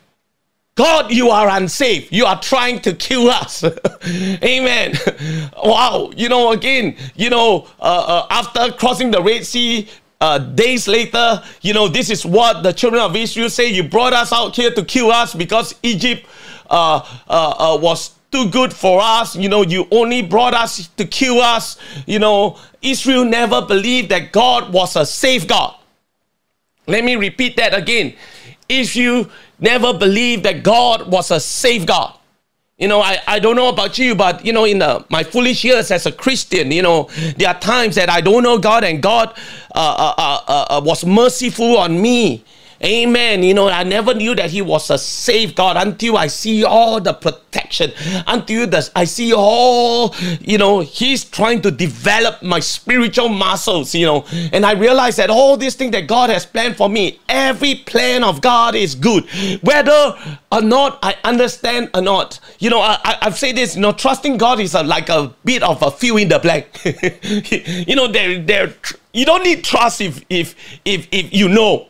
God, you are unsafe. You are trying to kill us. Amen. wow. You know, again, you know, uh, uh, after crossing the Red Sea, uh, days later, you know, this is what the children of Israel say. You brought us out here to kill us because Egypt uh, uh, uh, was too good for us. You know, you only brought us to kill us. You know, Israel never believed that God was a safe God. Let me repeat that again. If you never believed that God was a safe God. You know, I, I don't know about you, but you know, in the, my foolish years as a Christian, you know, there are times that I don't know God and God uh, uh, uh, uh was merciful on me. Amen. You know, I never knew that He was a safe God until I see all the protection, until the, I see all, you know, He's trying to develop my spiritual muscles, you know, and I realize that all these things that God has planned for me, every plan of God is good, whether or not I understand or not. You know, I, have said this, you know, trusting God is a, like a bit of a fill in the blank. you know, there, there, you don't need trust if, if, if, if you know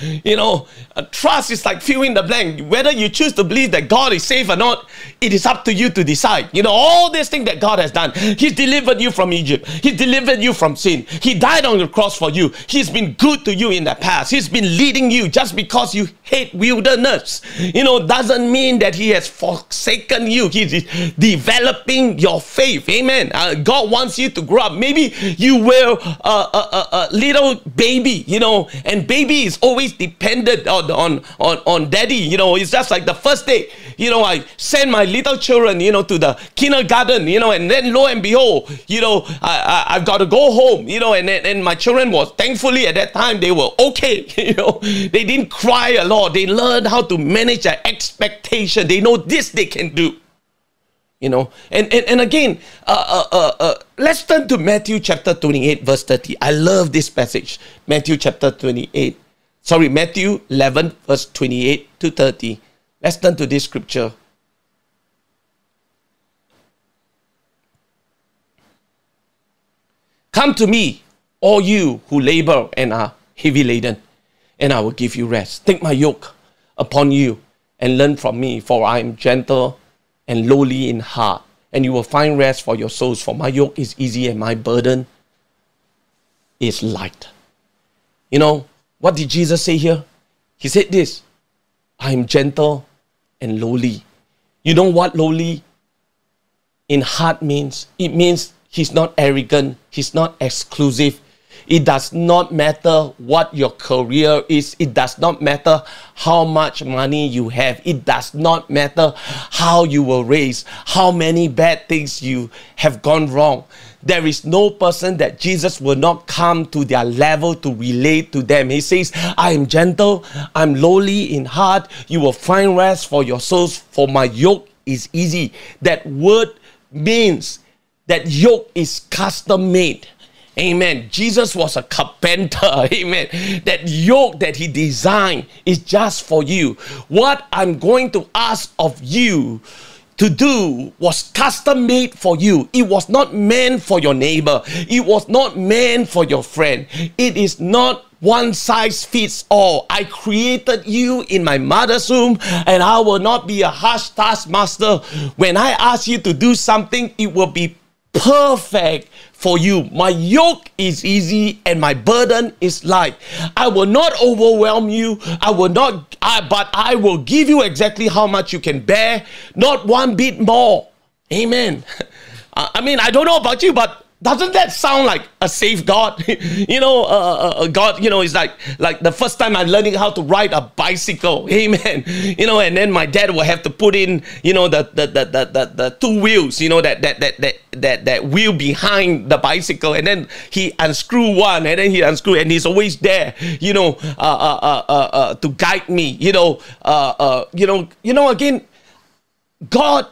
you know, trust is like filling the blank. Whether you choose to believe that God is safe or not, it is up to you to decide. You know, all these things that God has done. He's delivered you from Egypt. He delivered you from sin. He died on the cross for you. He's been good to you in the past. He's been leading you just because you hate wilderness. You know, doesn't mean that He has forsaken you. He's developing your faith. Amen. Uh, God wants you to grow up. Maybe you were a, a, a, a little baby, you know, and baby is always always dependent on, on, on, on daddy. You know, it's just like the first day, you know, I send my little children, you know, to the kindergarten, you know, and then lo and behold, you know, I, I, have got to go home, you know, and, and my children was thankfully at that time, they were okay, you know, they didn't cry a lot. They learned how to manage their expectation. They know this they can do you know and and, and again uh, uh, uh, uh, let's turn to matthew chapter 28 verse 30 i love this passage matthew chapter 28 sorry, Matthew 11, verse 28 to 30. Let's turn to this scripture. Come to me, all you who labor and are heavy laden, and I will give you rest. Take my yoke upon you and learn from me, for I am gentle and lowly in heart, and you will find rest for your souls. For my yoke is easy and my burden is light. You know, what did Jesus say here? He said this I am gentle and lowly. You know what lowly in heart means? It means he's not arrogant, he's not exclusive, It does not matter what your career is. It does not matter how much money you have. It does not matter how you were raised, how many bad things you have gone wrong. There is no person that Jesus will not come to their level to relate to them. He says, I am gentle, I'm lowly in heart. You will find rest for your souls, for my yoke is easy. That word means that yoke is custom made. Amen. Jesus was a carpenter. Amen. That yoke that he designed is just for you. What I'm going to ask of you to do was custom made for you. It was not meant for your neighbor. It was not meant for your friend. It is not one size fits all. I created you in my mother's womb, and I will not be a harsh taskmaster. When I ask you to do something, it will be perfect for you. My yoke is easy and my burden is light. I will not overwhelm you. I will not, I, but I will give you exactly how much you can bear, not one bit more. Amen. I mean, I don't know about you, but doesn't that sound like a safe God? you know, uh, uh, God, you know, it's like like the first time I'm learning how to ride a bicycle. Amen. You know, and then my dad will have to put in, you know, the the the the, the, the two wheels, you know, that that that that that that wheel behind the bicycle, and then he unscrew one, and then he unscrew, and he's always there, you know, uh, uh, uh, uh, uh to guide me. You know, uh, uh, you know, you know. Again, God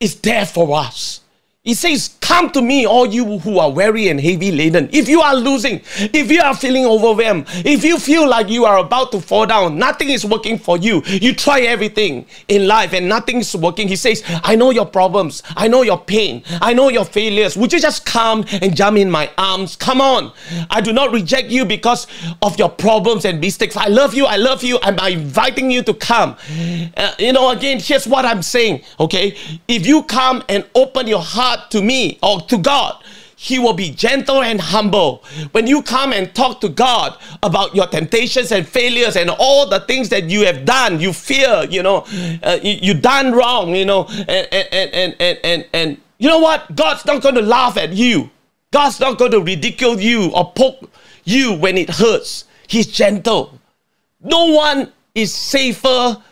is there for us. He says, Come to me, all you who are weary and heavy laden. If you are losing, if you are feeling overwhelmed, if you feel like you are about to fall down, nothing is working for you. You try everything in life and nothing is working. He says, I know your problems. I know your pain. I know your failures. Would you just come and jump in my arms? Come on. I do not reject you because of your problems and mistakes. I love you. I love you. I'm inviting you to come. Uh, you know, again, here's what I'm saying. Okay. If you come and open your heart, heart to me or to God, he will be gentle and humble. When you come and talk to God about your temptations and failures and all the things that you have done, you fear, you know, uh, you, you done wrong, you know, and, and, and, and, and, and you know what? God's not going to laugh at you. God's not going to ridicule you or poke you when it hurts. He's gentle. No one is safer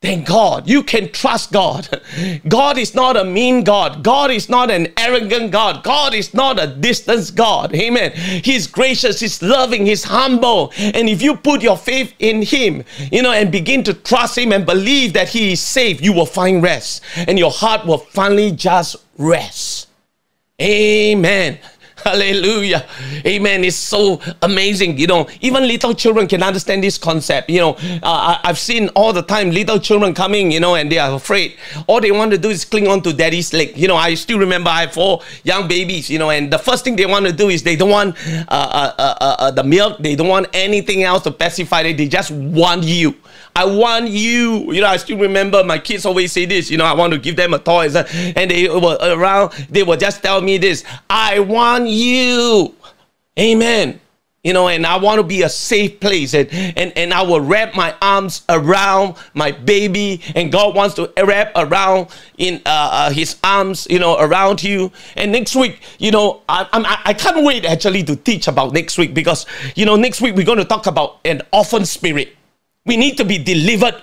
Thank God. You can trust God. God is not a mean God. God is not an arrogant God. God is not a distant God. Amen. He's gracious, He's loving, He's humble. And if you put your faith in Him, you know, and begin to trust Him and believe that He is safe, you will find rest. And your heart will finally just rest. Amen. Hallelujah. Amen. It's so amazing. You know, even little children can understand this concept. You know, uh, I've seen all the time little children coming, you know, and they are afraid. All they want to do is cling on to daddy's leg. You know, I still remember I have four young babies, you know, and the first thing they want to do is they don't want uh, uh, uh, uh, uh the milk. They don't want anything else to pacify it. They just want you. I want you. You know, I still remember my kids always say this. You know, I want to give them a toy, and they were around. They would just tell me this. I want you. Amen. You know, and I want to be a safe place, and and and I will wrap my arms around my baby, and God wants to wrap around in uh, uh, His arms, you know, around you. And next week, you know, I, I'm, I can't wait actually to teach about next week because you know next week we're going to talk about an orphan spirit. We need to be delivered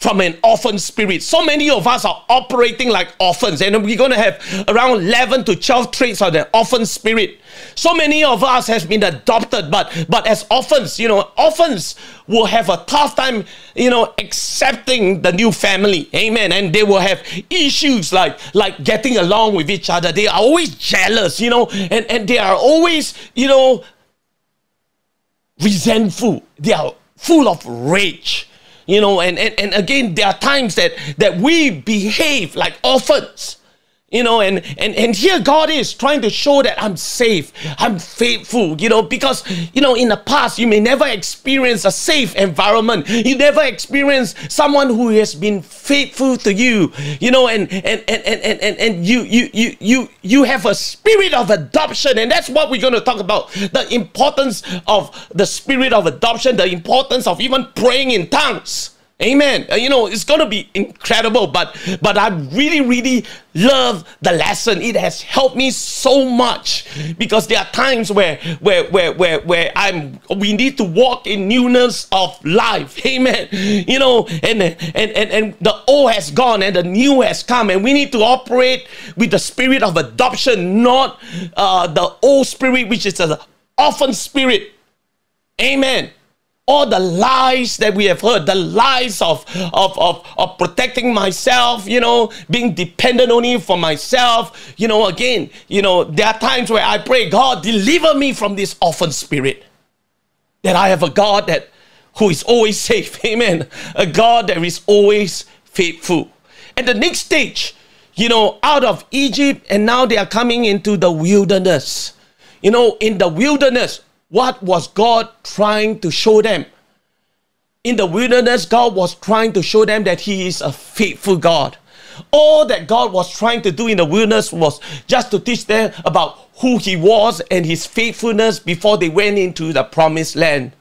from an orphan spirit. So many of us are operating like orphans, and we're going to have around 11 to 12 traits of the orphan spirit. So many of us has been adopted, but but as orphans, you know, orphans will have a tough time, you know, accepting the new family. Amen. And they will have issues like like getting along with each other. They are always jealous, you know, and, and they are always, you know, resentful. They are full of rage. You know and, and and again there are times that that we behave like orphans you know and and and here god is trying to show that i'm safe i'm faithful you know because you know in the past you may never experience a safe environment. You never experience someone who has been faithful to you you know and and and and and, and, and you you you you you have a spirit of adoption. And that's what we're going to talk about. The importance of the spirit of adoption the importance of even praying in tongues Amen. Uh, you know, it's going to be incredible, but but I really really love the lesson. It has helped me so much because there are times where where where where where I'm we need to walk in newness of life. Amen. You know, and and and and the old has gone and the new has come and we need to operate with the spirit of adoption, not uh, the old spirit which is an orphan spirit. Amen all the lies that we have heard, the lies of, of, of, of protecting myself, you know, being dependent on only for myself. You know, again, you know, there are times where I pray, God, deliver me from this orphan spirit. That I have a God that who is always safe. Amen. A God that is always faithful. And the next stage, you know, out of Egypt, and now they are coming into the wilderness. You know, in the wilderness, what was God trying to show them? In the wilderness, God was trying to show them that He is a faithful God. All that God was trying to do in the wilderness was just to teach them about who He was and His faithfulness before they went into the promised land.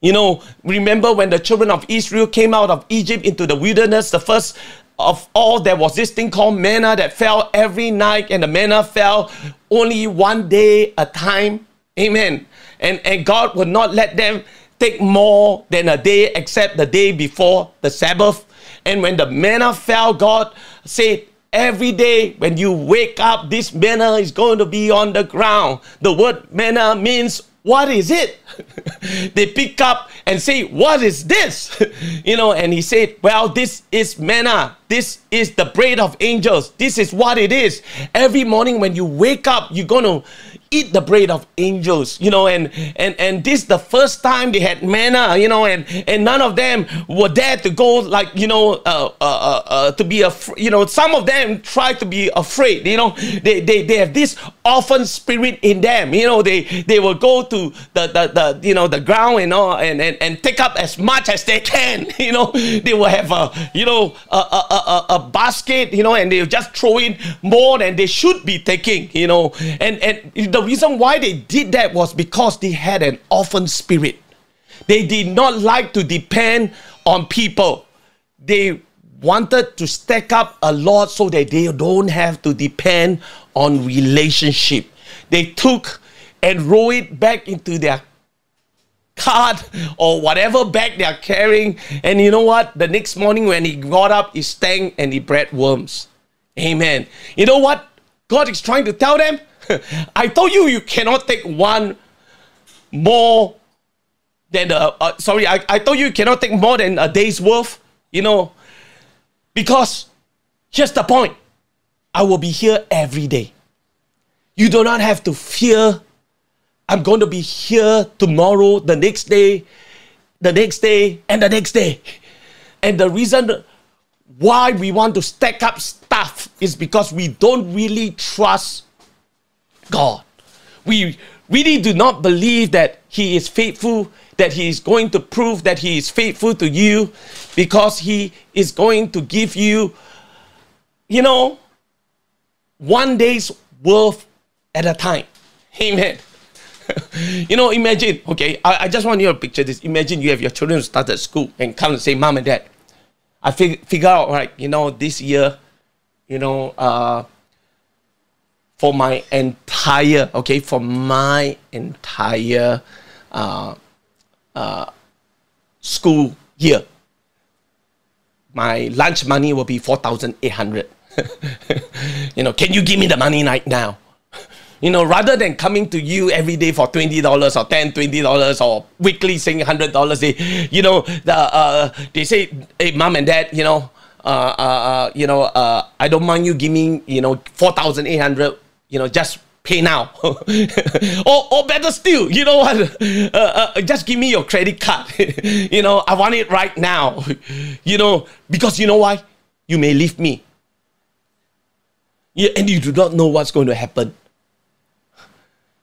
You know, remember when the children of Israel came out of Egypt into the wilderness, the first of all, there was this thing called manna that fell every night, and the manna fell only one day a time. Amen and, and God would not let them take more than a day except the day before the Sabbath. And when the manna fell, God said, Every day when you wake up, this manna is going to be on the ground. The word manna means what is it? they pick up and say, What is this? you know, and he said, Well, this is manna. This is the bread of angels. This is what it is. Every morning when you wake up, you're going to eat the bread of angels you know and and and this the first time they had manna you know and and none of them were there to go like you know uh, uh, uh, uh to be a you know some of them tried to be afraid you know. They they, they have this orphan spirit in them you know. They they will go to the the, the you know the ground and all and, and and take up as much as they can you know. They will have a you know a, a, a, a basket you know and they'll just throw in more than they should be taking you know. And and the reason why they did that was because they had an orphan spirit. They did not like to depend on people. They wanted to stack up a lot so that they don't have to depend on relationship. They took and roll it back into their cart or whatever bag they are carrying. And you know what? The next morning when he got up, he stank and he bred worms. Amen. You know what God is trying to tell them? I told you you cannot take one more than uh, uh, sorry I, I told you you cannot take more than a day's worth you know. Because here's the point. I will be here every day. You do not have to fear. I'm going to be here tomorrow the next day the next day and the next day. And the reason why we want to stack up stuff is because we don't really trust God. We really do not believe that He is faithful, that He is going to prove that He is faithful to you because He is going to give you, you know, one day's worth at a time. Amen. you know, imagine, okay, I, I, just want you to picture this. Imagine you have your children start at school and come and say, Mom and Dad, I fig- figure out, right, you know, this year, you know, uh, for my entire okay for my entire uh, uh, school year my lunch money will be 4800 you know can you give me the money right now? You know rather than coming to you every day for $20 or $10 $20 or weekly saying $100 they you know the, uh, they say hey mom and dad you know uh, uh, uh, you know, uh, I don't mind you giving, you know, 4,800 you know, just pay now. or, or better still, you know what? Uh, uh, just give me your credit card. you know, I want it right now. you know, because you know why? You may leave me. Yeah, and you do not know what's going to happen.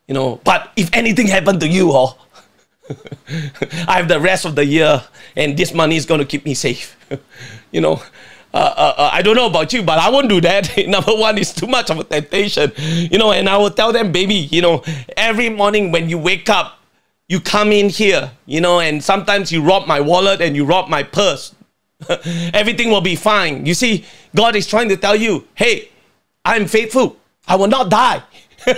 You know, but if anything happened to you, oh, I have the rest of the year and this money is going to keep me safe. you know, uh, uh, uh, I don't know about you, but I won't do that. Number one is too much of a temptation, you know. And I will tell them, baby, you know, every morning when you wake up, you come in here, you know, and sometimes you rob my wallet and you rob my purse. Everything will be fine. You see, God is trying to tell you, hey, I'm faithful. I will not die.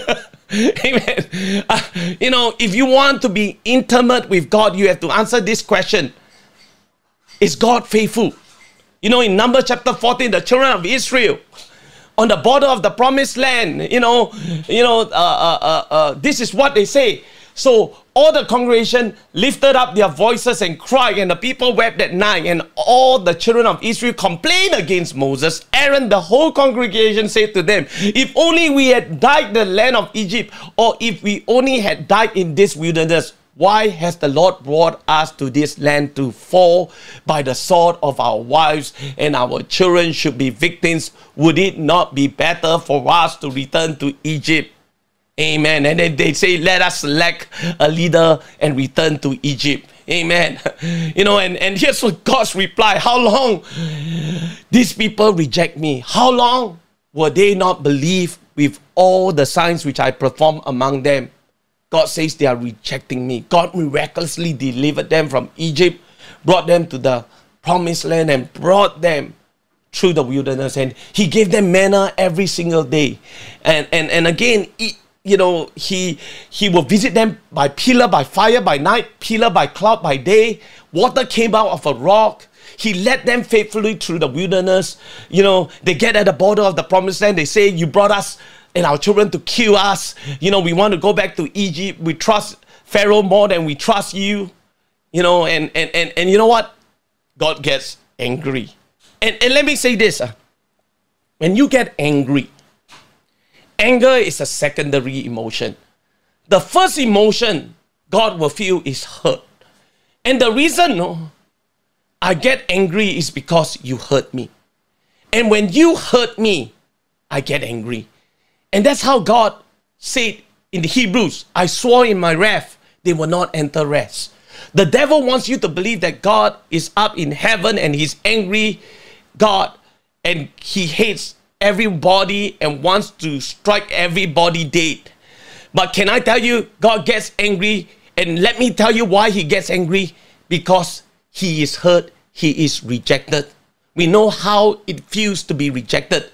Amen. Uh, you know, if you want to be intimate with God, you have to answer this question Is God faithful? You know, in Numbers chapter 14, the children of Israel on the border of the promised land, you know, you know, uh, uh, uh, uh this is what they say. So all the congregation lifted up their voices and cried, and the people wept that night, and all the children of Israel complained against Moses. Aaron, the whole congregation said to them, If only we had died in the land of Egypt, or if we only had died in this wilderness, why has the Lord brought us to this land to fall by the sword of our wives and our children should be victims? Would it not be better for us to return to Egypt? Amen. And then they say, let us select a leader and return to Egypt. Amen. You know, and, and here's what God's reply How long these people reject me? How long will they not believe with all the signs which I perform among them? God says they are rejecting me. God miraculously delivered them from Egypt, brought them to the promised land, and brought them through the wilderness. And He gave them manna every single day. And, and, and again, you know, he he will visit them by pillar by fire by night, pillar by cloud by day. Water came out of a rock. He led them faithfully through the wilderness. You know, they get at the border of the promised land. They say, You brought us and our children to kill us. You know, we want to go back to Egypt. We trust Pharaoh more than we trust you. You know, and and and, and you know what? God gets angry. And, and let me say this. Uh, when you get angry, Anger is a secondary emotion. The first emotion God will feel is hurt. And the reason no, I get angry is because you hurt me. And when you hurt me, I get angry. And that's how God said in the Hebrews, I swore in my wrath, they will not enter rest. The devil wants you to believe that God is up in heaven and he's angry God and he hates everybody and wants to strike everybody dead. But can I tell you, God gets angry, and let me tell you why He gets angry because He is hurt, He is rejected. We know how it feels to be rejected.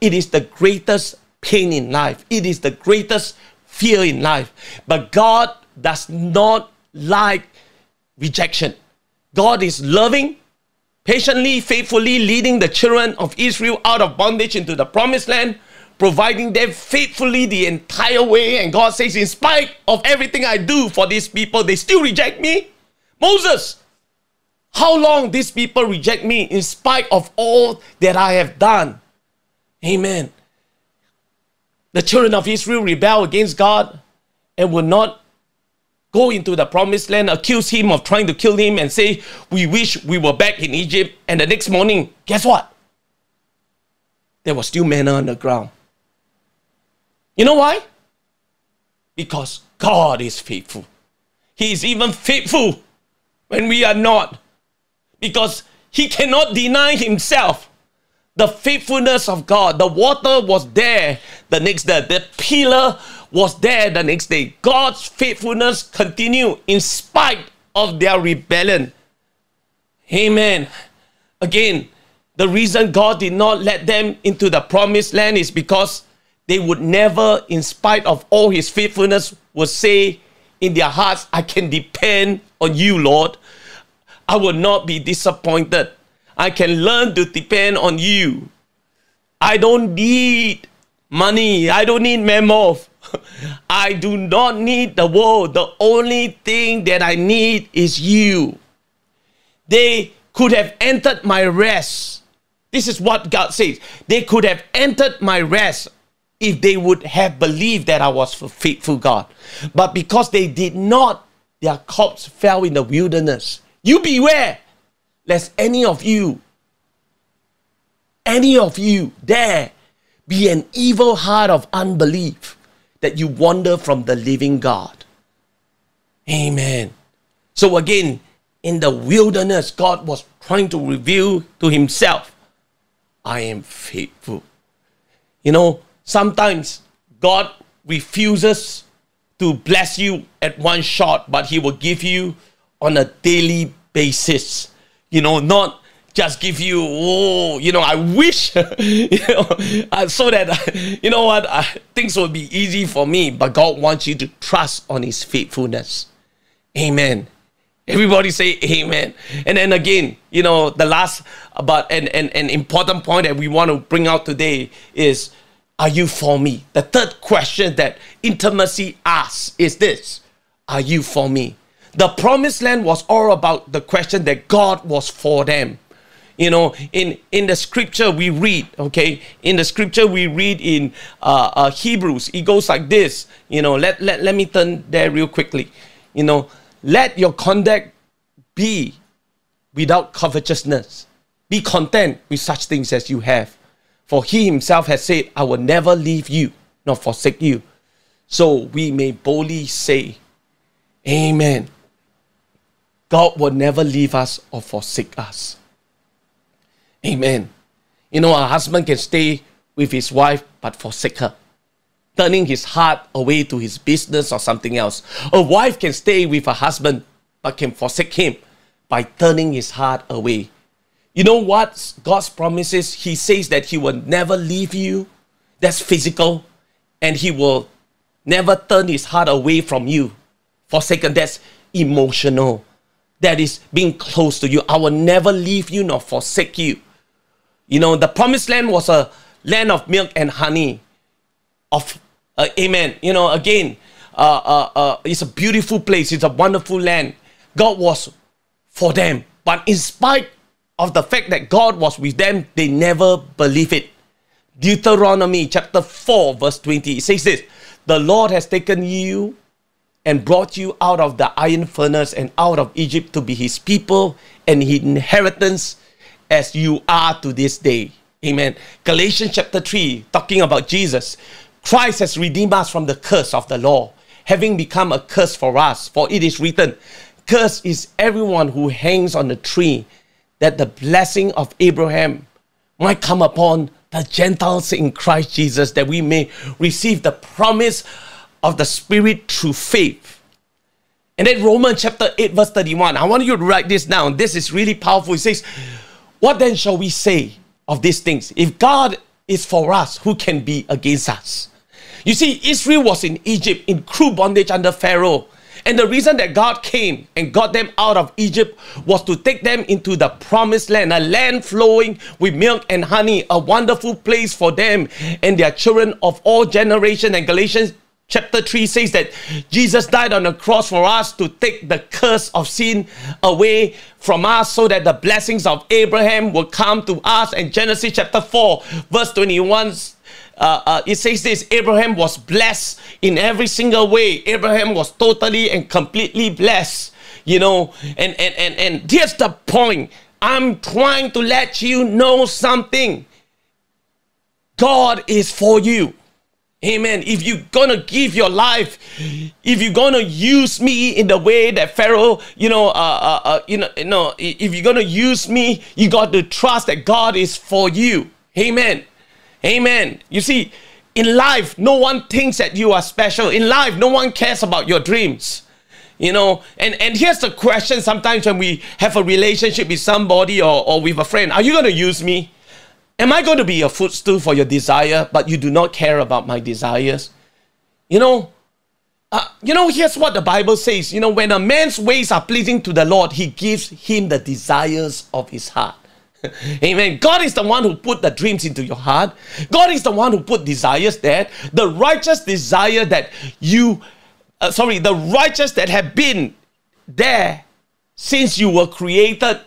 It is the greatest pain in life, it is the greatest fear in life. But God does not like rejection. God is loving, patiently, faithfully leading the children of Israel out of bondage into the promised land, providing them faithfully the entire way. And God says, in spite of everything I do for these people, they still reject me. Moses, how long these people reject me in spite of all that I have done? Amen. The children of Israel rebel against God and will not go into the promised land, accuse him of trying to kill him, and say, We wish we were back in Egypt. And the next morning, guess what? There was still manna on the ground. You know why? Because God is faithful. He is even faithful when we are not. Because he cannot deny himself the faithfulness of God. The water was there the next day. The pillar was there the next day. God's faithfulness continued in spite of their rebellion. Amen. Again, the reason God did not let them into the promised land is because they would never, in spite of all his faithfulness, would say in their hearts, I can depend on you, Lord. I will not be disappointed. I can learn to depend on you. I don't need money. I don't need memos. I do not need the world. The only thing that I need is you. They could have entered my rest. This is what God says. They could have entered my rest if they would have believed that I was a faithful God. But because they did not, their corpse fell in the wilderness. You beware, lest any of you, any of you there be an evil heart of unbelief that you wander from the living God. Amen. So again, in the wilderness, God was trying to reveal to himself, I am faithful. You know, sometimes God refuses to bless you at one shot, but he will give you on a daily basis. You know, not just give you, oh, you know, I wish, you know, uh, so that, you know what, uh, things will be easy for me. But God wants you to trust on His faithfulness. Amen. Everybody say amen. And then again, you know, the last about an, an, an important point that we want to bring out today is Are you for me? The third question that intimacy asks is this Are you for me? The promised land was all about the question that God was for them. You know in in the scripture we read okay? In the scripture we read in uh, uh, hebrews it goes like this you know let, let let me turn there real quickly. You know let your conduct be without covetousness. Be content with such things as you have. For he himself has said i will never leave you nor forsake you. So we may boldly say amen god will never leave us or forsake us Amen. You know, a husband can stay with his wife but forsake her, turning his heart away to his business or something else. A wife can stay with a husband but can forsake him by turning his heart away. You know what God's promises? He says that He will never leave you. That's physical. And He will never turn His heart away from you. Forsaken, that's emotional. That is being close to you. I will never leave you nor forsake you. You know, the promised land was a land of milk and honey. Of uh, amen. You know, again, uh, uh, uh, it's a beautiful place. It's a wonderful land. God was for them, but in spite of the fact that God was with them, they never believe it. Deuteronomy chapter 4, verse 20, it says this The Lord has taken you and brought you out of the iron furnace and out of Egypt to be his people and his inheritance as you are to this day. Amen. Galatians chapter 3, talking about Jesus. Christ has redeemed us from the curse of the law, having become a curse for us. For it is written, Curse is everyone who hangs on the tree, that the blessing of Abraham might come upon the Gentiles in Christ Jesus, that we may receive the promise of the Spirit through faith. And then Romans chapter 8, verse 31. I want you to write this down. This is really powerful. It says, what then shall we say of these things? If God is for us, who can be against us? You see, Israel was in Egypt in cruel bondage under Pharaoh. And the reason that God came and got them out of Egypt was to take them into the promised land, a land flowing with milk and honey, a wonderful place for them and their children of all generations. And Galatians chapter 3 says that Jesus died on the cross for us to take the curse of sin away from us so that the blessings of Abraham will come to us. And Genesis chapter 4, verse 21. Uh, uh, it says this Abraham was blessed in every single way. Abraham was totally and completely blessed, you know. And, and, and, and here's the point I'm trying to let you know something. God is for you. Amen. If you're gonna give your life, if you're gonna use me in the way that Pharaoh, you know, uh, uh, uh, you know, you know, if you're gonna use me, you got to trust that God is for you. Amen. Amen. You see, in life, no one thinks that you are special. In life, no one cares about your dreams. You know, and, and here's the question sometimes when we have a relationship with somebody or, or with a friend, are you gonna use me? Am I going to be a footstool for your desire, but you do not care about my desires? You know, uh, you know, here's what the Bible says. You know, when a man's ways are pleasing to the Lord, he gives him the desires of his heart. Amen. God is the one who put the dreams into your heart. God is the one who put desires there. The righteous desire that you, uh, sorry, the righteous that have been there since you were created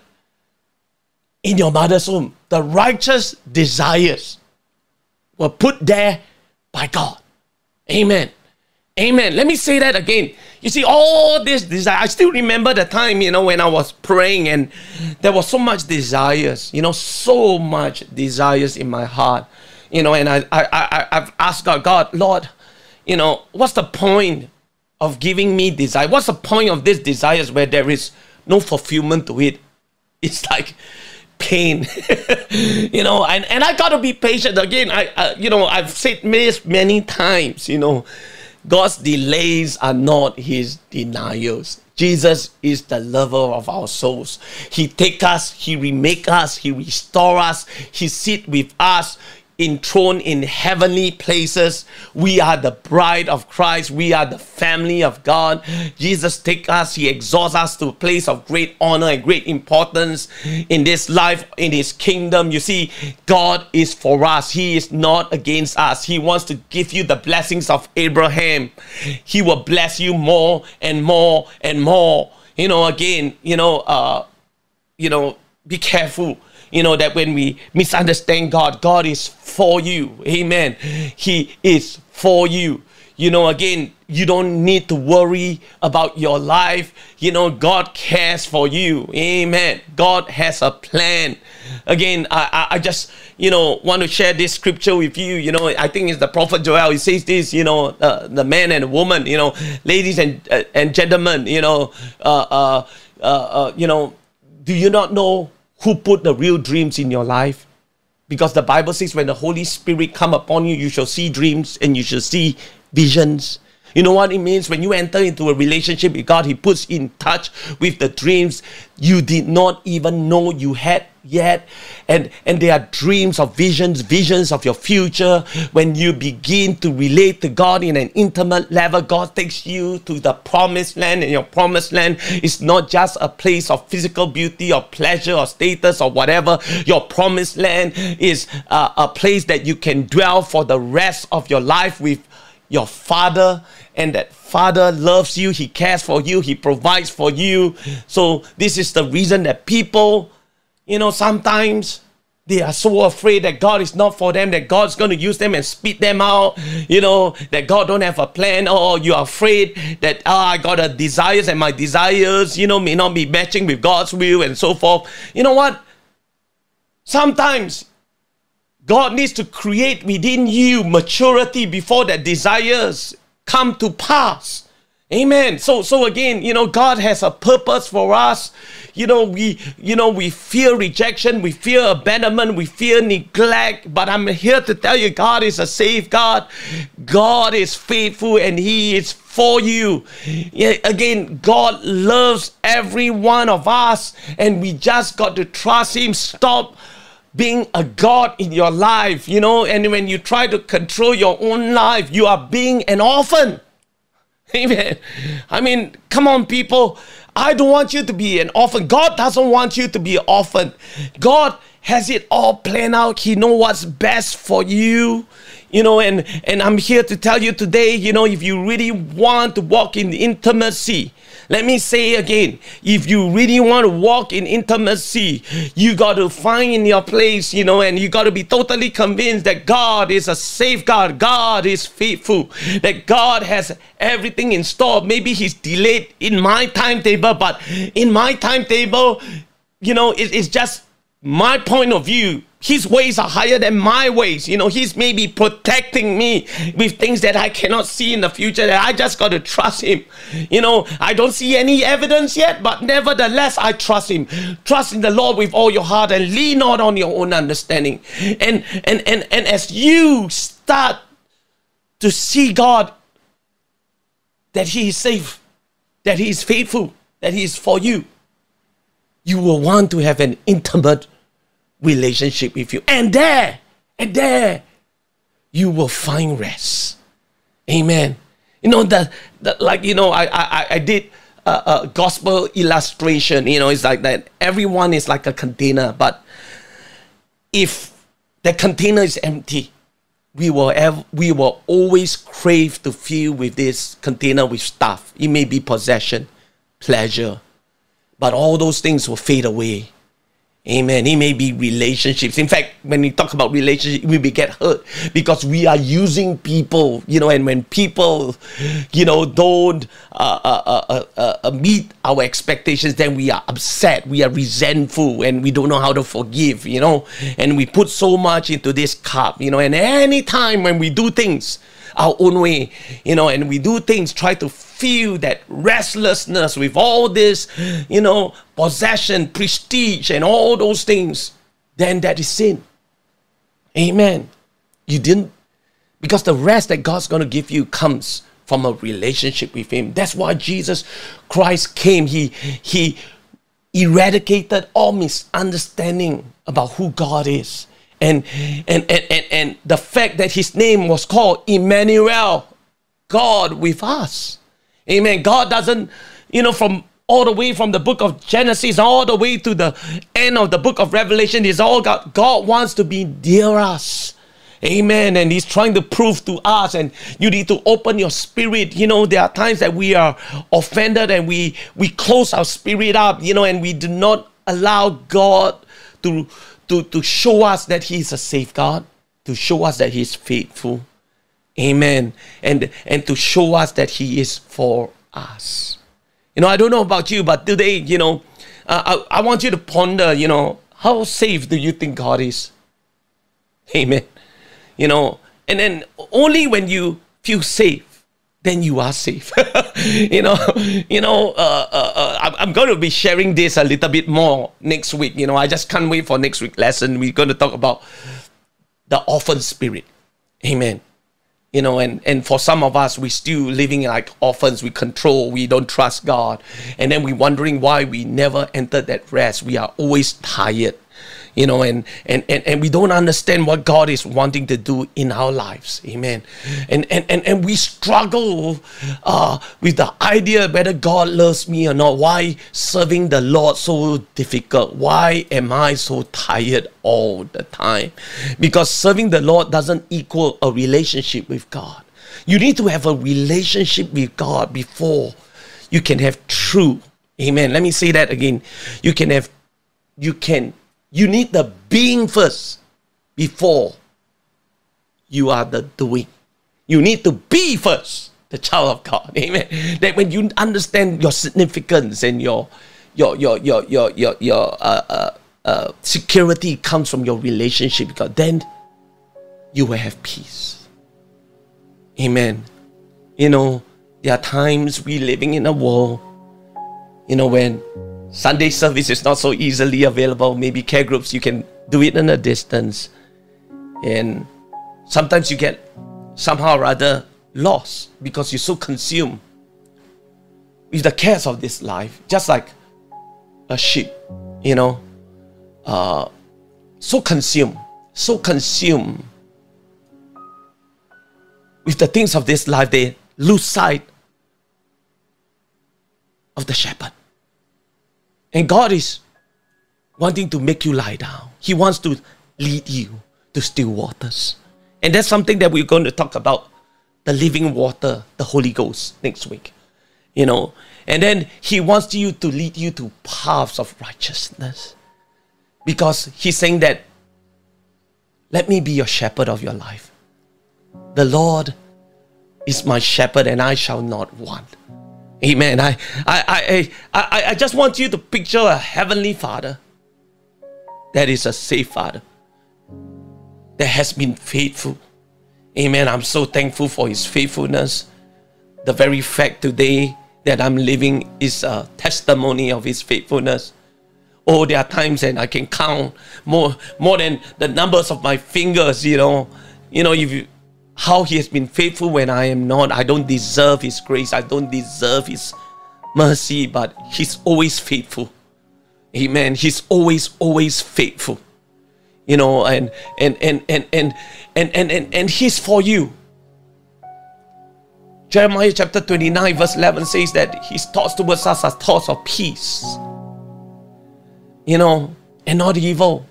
in your mother's womb the righteous desires were put there by God. Amen. Amen. Let me say that again. You see, all this desire, I still remember the time, you know, when I was praying and there was so much desires, you know, so much desires in my heart, you know, and I, I, I, I've asked God, God, Lord, you know, what's the point of giving me desire? What's the point of these desires where there is no fulfillment to it? It's like, pain you know and, and i gotta be patient again i uh, you know i've said this many times you know God's delays are not his denials. Jesus is the lover of our souls. He take us, he remake us, he restore us, he sit with us enthroned in heavenly places. We are the bride of Christ. We are the family of God. Jesus take us, He exalts us to a place of great honor and great importance in this life, in His kingdom. You see, God is for us. He is not against us. He wants to give you the blessings of Abraham. He will bless you more and more and more. You know, again, you know, uh, you know, be careful you know, that when we misunderstand God, God is for you. Amen. He is for you. You know, again, you don't need to worry about your life. You know, God cares for you. Amen. God has a plan. Again, I, I, just, you know, want to share this scripture with you. You know, I think it's the prophet Joel. He says this, you know, uh, the man and the woman, you know, ladies and, uh, and gentlemen, you know, uh, uh, uh, uh you know, do you not know who put the real dreams in your life. Because the bible says when the holy spirit come upon you you shall see dreams and you shall see visions you know what it means when you enter into a relationship with God, He puts in touch with the dreams you did not even know you had yet. And and there are dreams of visions, visions of your future. When you begin to relate to God in an intimate level, God takes you to the promised land, and your promised land is not just a place of physical beauty or pleasure or status or whatever. Your promised land is uh, a place that you can dwell for the rest of your life with your father and that father loves you he cares for you he provides for you so this is the reason that people you know sometimes they are so afraid that God is not for them, that God's going to use them and spit them out, you know, that God don't have a plan, or you're afraid that, oh, I got a desires and my desires, you know, may not be matching with God's will and so forth. You know what? Sometimes God needs to create within you maturity before that desires come to pass. Amen. So so again, you know, God has a purpose for us. You know, we you know, we fear rejection, we fear abandonment, we fear neglect, but I'm here to tell you God is a safe God. God is faithful and he is for you. Yeah, again, God loves every one of us and we just got to trust him. Stop being a God in your life, you know, and when you try to control your own life, you are being an orphan. Amen. I mean, come on, people. I don't want you to be an orphan. God doesn't want you to be an orphan. God has it all planned out. He knows what's best for you. You know, and, and I'm here to tell you today, you know, if you really want to walk in intimacy, let me say again. If you really want to walk in intimacy, you got to find your place, you know, and you got to be totally convinced that God is a safeguard, God is faithful, that God has everything in store. Maybe He's delayed in my timetable, but in my timetable, you know, it, it's just my point of view his ways are higher than my ways. You know, he's maybe protecting me with things that I cannot see in the future that I just got to trust him. You know, I don't see any evidence yet, but nevertheless, I trust him. Trust in the Lord with all your heart and lean not on your own understanding. And and and and as you start to see God that he is safe, that he is faithful, that he is for you, you will want to have an intimate relationship with you. And there, and there, you will find rest. Amen. You know that, that like you know, I I I did a, a, gospel illustration. You know, it's like that. Everyone is like a container, but if the container is empty, we will have, we will always crave to fill with this container with stuff. It may be possession, pleasure, but all those things will fade away. Amen. It may be relationships. In fact, when we talk about relationships, we get hurt because we are using people, you know, and when people, you know, don't uh uh, uh, uh, uh, meet our expectations, then we are upset, we are resentful, and we don't know how to forgive, you know, and we put so much into this cup, you know, and any time when we do things, our own way, you know, and we do things, try to feel that restlessness with all this, you know, possession, prestige, and all those things, then that is sin. Amen. You didn't, because the rest that God's going to give you comes from a relationship with him. That's why Jesus Christ came. He he eradicated all misunderstanding about who God is. And and and and, and the fact that his name was called Emmanuel, God with us. Amen. God doesn't, you know, from all the way from the book of Genesis all the way to the end of the book of Revelation is all God. God wants to be near us. Amen. And He's trying to prove to us, and you need to open your spirit. You know, there are times that we are offended and we we close our spirit up, you know, and we do not allow God to to, to show us that He is a safe God, to show us that He is faithful. Amen. And and to show us that He is for us. You know, I don't know about you, but today, you know, uh, I, I want you to ponder, you know, how safe do you think God is? Amen you know, and then only when you feel safe, then you are safe. you know, you know, uh, uh, uh, I'm going to be sharing this a little bit more next week. You know, I just can't wait for next week lesson. We're going to talk about the orphan spirit. Amen. You know, and, and for some of us, we still living like orphans. We control, we don't trust God. And then we're wondering why we never entered that rest. We are always tired you know, and, and, and, and we don't understand what God is wanting to do in our lives. Amen. And, and, and, and we struggle uh, with the idea whether God loves me or not. Why serving the Lord so difficult? Why am I so tired all the time? Because serving the Lord doesn't equal a relationship with God. You need to have a relationship with God before you can have true. Amen. Let me say that again. You can have, you can you need the being first before you are the doing. You need to be first, the child of God. Amen. That when you understand your significance and your your your your your your, your uh, uh, uh, security comes from your relationship, because then you will have peace. Amen. You know, there are times we living in a world, you know, when Sunday service is not so easily available. Maybe care groups, you can do it in a distance. And sometimes you get somehow rather lost because you're so consumed with the cares of this life, just like a sheep, you know, uh, so consumed, so consumed with the things of this life, they lose sight of the shepherd. And God is wanting to make you lie down. He wants to lead you to still waters. And that's something that we're going to talk about the living water, the Holy Ghost, next week. You know, and then He wants you to lead you to paths of righteousness. Because He's saying that, let me be your shepherd of your life. The Lord is my shepherd, and I shall not want. Amen. I, I, I, I, I just want you to picture a heavenly father that is a safe father that has been faithful. Amen. I'm so thankful for his faithfulness. The very fact today that I'm living is a testimony of his faithfulness. Oh, there are times and I can count more more than the numbers of my fingers, you know. You know, if you how he has been faithful when I am not. I don't deserve his grace. I don't deserve his mercy, but he's always faithful. Amen. He's always, always faithful. You know, and and and and and and and and, and he's for you. Jeremiah chapter 29, verse 11 says that his thoughts towards us are thoughts of peace. You know, and not evil,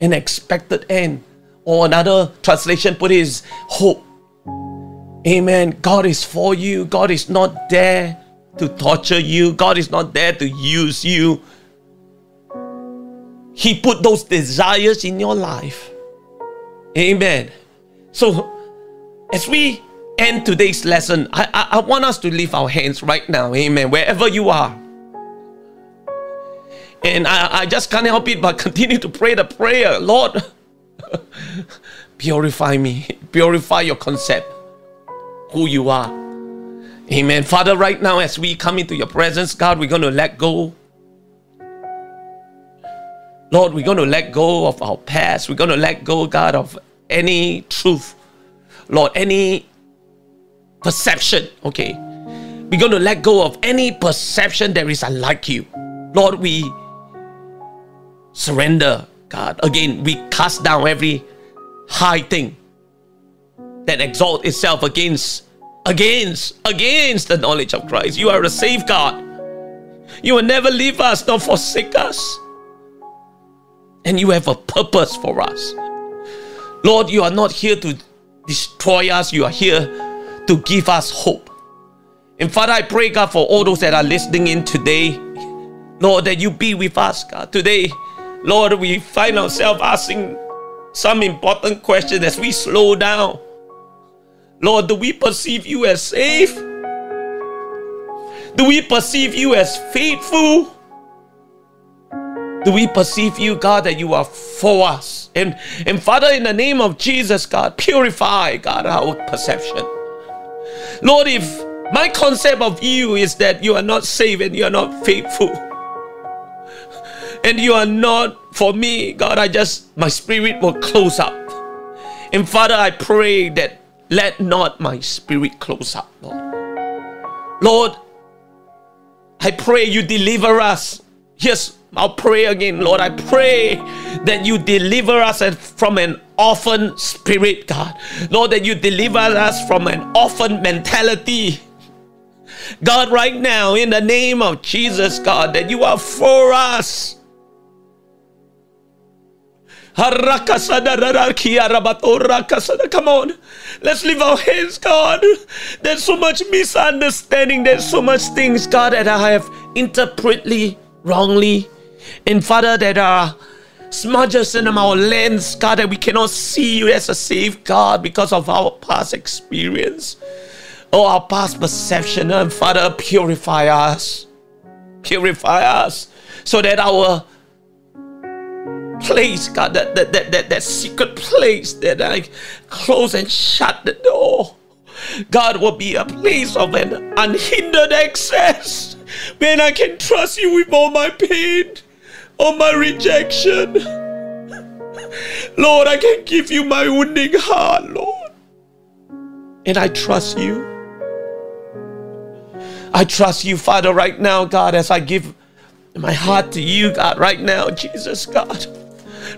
an expected end. Or another translation put is hope. Amen. God is for you. God is not there to torture you. God is not there to use you. He put those desires in your life. Amen. So, as we end today's lesson, I, I, I want us to lift our hands right now. Amen. Wherever you are. And I, I just can't help it but continue to pray the prayer. Lord, Purify me. Purify your concept, who you are. Amen. Father, right now, as we come into your presence, God, we're going to let go. Lord, we're going to let go of our past. We're going to let go, God, of any truth. Lord, any perception, okay? We're going to let go of any perception that is unlike you. Lord, we surrender, God. Again, we cast down every high thing that exalt itself against against against the knowledge of Christ. You are a safeguard. You will never leave us nor forsake us. And you have a purpose for us. Lord, you are not here to destroy us, you are here to give us hope. And Father, I pray, God, for all those that are listening in today, Lord, that you be with us, God. Today, Lord, we find ourselves asking some important questions as we slow down. Lord, do we perceive you as safe? Do we perceive you as faithful? Do we perceive you, God, that you are for us? And, and Father, in the name of Jesus, God, purify, God, our perception. Lord, if my concept of you is that you are not safe and you are not faithful, and you are not for me, God, I just, my spirit will close up. And Father, I pray that let not my spirit close up, Lord. Lord, I pray you deliver us. Yes, I'll pray again, Lord. I pray that you deliver us from an orphan spirit, God. Lord, that you deliver us from an orphan mentality. God, right now, in the name of Jesus, God, that you are for us. Come on. Let's lift our hands, God. There's so much misunderstanding. There's so much things, God, that I have interpreted wrongly. And Father, that uh, are smudges in our lens, God, that we cannot see you as a safe God because of our past experience or our past perception. And Father, purify us. Purify us so that our place, God, that, that, that, that, that secret place that I close and shut the door. God will be a place of an unhindered access when I can trust you with all my pain, all my rejection. Lord, I can give you my wounding heart, Lord. And I trust you. I trust you, Father, right now, God, as I give my heart to you, God, right now, Jesus, God.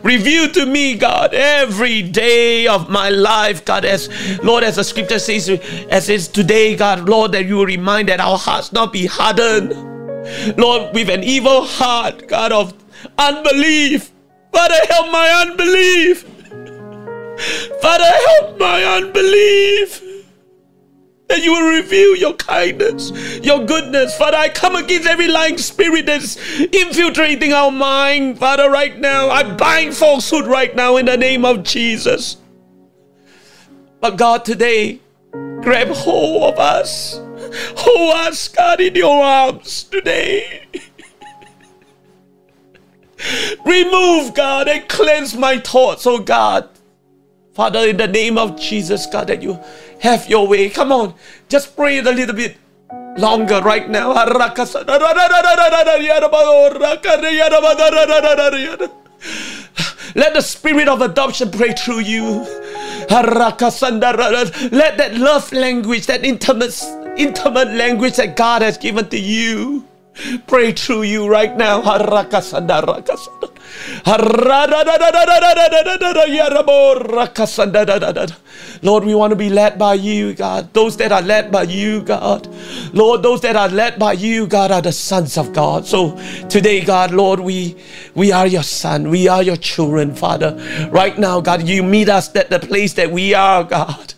Reveal to me, God, every day of my life, God, as Lord, as the scripture says, as it's today, God, Lord, that you will remind that our hearts not be hardened. Lord, with an evil heart, God, of unbelief. Father, help my unbelief. Father, help my unbelief that you will reveal your kindness, your goodness. Father, I come against every lying spirit that's infiltrating our mind. Father, right now, I bind falsehood right now in the name of Jesus. But God, today, grab hold of us. Hold us, God, in your arms today. Remove, God, and cleanse my thoughts, oh God. Father, in the name of Jesus, God, that you have your way. Come on, just pray it a little bit longer right now. Let the spirit of adoption pray through you. Let that love language, that intimate, intimate language that God has given to you, pray through you right now. Lord, we want to be led by you, God. Those that are led by you, God. Lord, those that are led by you, God, are the sons of God. So today, God, Lord, we we are your son. We are your children, Father. Right now, God, you meet us at the place that we are, God.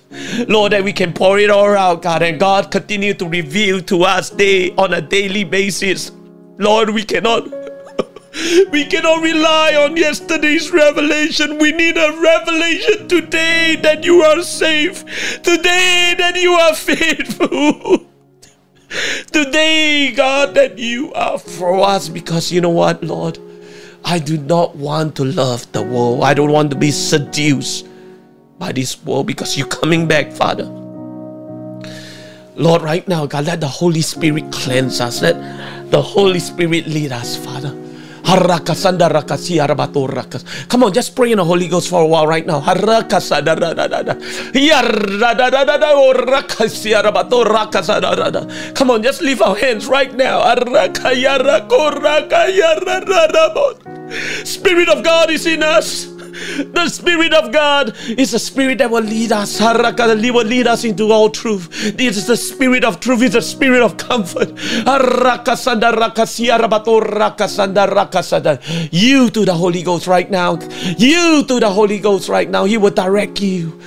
Lord, that we can pour it all out, God, and God continue to reveal to us day on a daily basis. Lord, we cannot we cannot rely on yesterday's revelation. We need a revelation today that you are safe, today that you are faithful. Today, God, that you are for us because you know what, Lord? I do not want to love the world. I don't want to be seduced by this world because you're coming back, Father. Lord, right now, God, let the Holy Spirit cleanse us. Let the Holy Spirit lead us, Father. Come on, just pray in the Holy Ghost for a while right now. Come on, just lift our hands right now. Spirit of God is in us. The Spirit of God is the Spirit that will lead us. He will lead us into all truth. This is the Spirit of truth. It's the Spirit of comfort. You to the Holy Ghost right now. You to the Holy Ghost right now. He will direct you.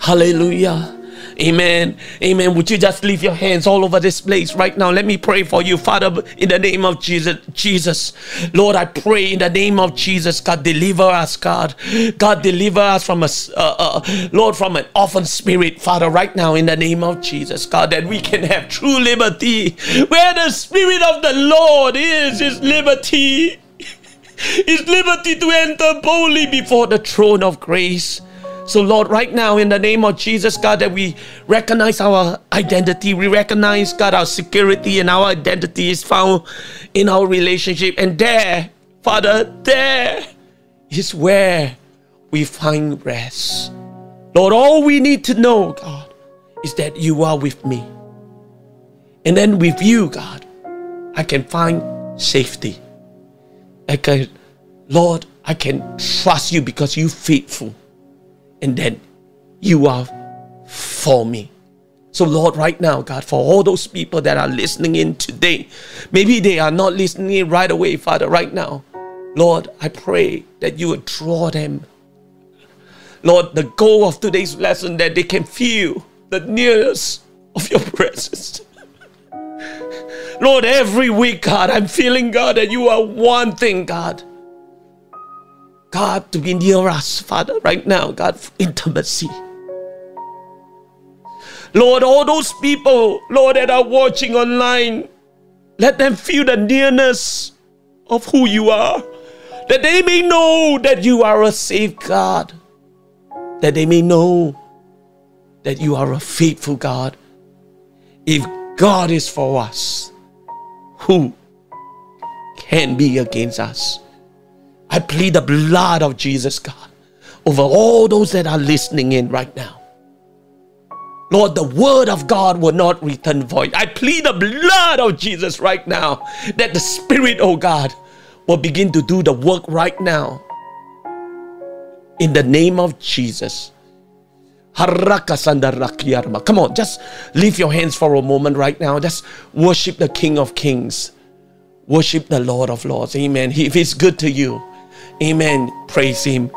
Hallelujah. Amen. Amen. Would you just leave your hands all over this place right now? Let me pray for you, Father, in the name of Jesus. Jesus, Lord, I pray in the name of Jesus, God, deliver us, God. God, deliver us from a, uh, uh, Lord, from an orphan spirit, Father, right now, in the name of Jesus, God, that we can have true liberty. Where the Spirit of the Lord is, is liberty. Is liberty to enter boldly before the throne of grace. So, Lord, right now, in the name of Jesus, God, that we recognize our identity, we recognize, God, our security and our identity is found in our relationship. And there, Father, there is where we find rest. Lord, all we need to know, God, is that you are with me. And then with you, God, I can find safety. I can, Lord, I can trust you because you're faithful and then you are for me. So, Lord, right now, God, for all those people that are listening in today, maybe they are not listening in right away, Father, right now. Lord, I pray that you would draw them. Lord, the goal of today's lesson that they can feel the nearness of your presence. Lord, every week, God, I'm feeling, God, that you are one thing, God. God, to be near us, Father, right now, God, intimacy. Lord, all those people, Lord, that are watching online, let them feel the nearness of who you are, that they may know that you are a safe God, that they may know that you are a faithful God. If God is for us, who can be against us? I plead the blood of Jesus, God, over all those that are listening in right now. Lord, the word of God will not return void. I plead the blood of Jesus right now that the Spirit, oh God, will begin to do the work right now. In the name of Jesus. Come on, just lift your hands for a moment right now. Just worship the King of Kings. Worship the Lord of Lords. Amen. If it's good to you, Amen. Praise Him.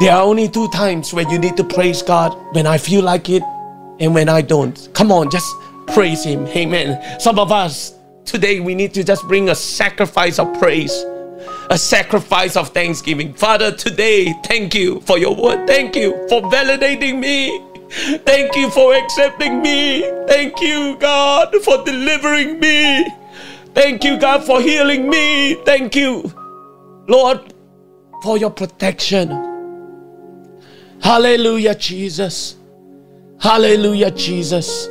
There are only two times where you need to praise God when I feel like it and when I don't. Come on, just praise Him. Amen. Some of us today we need to just bring a sacrifice of praise, a sacrifice of thanksgiving. Father, today, thank you for your word. Thank you for validating me. Thank you for accepting me. Thank you, God, for delivering me. Thank you, God, for healing me. Thank you Lord, for your protection. Hallelujah, Jesus. Hallelujah, Jesus.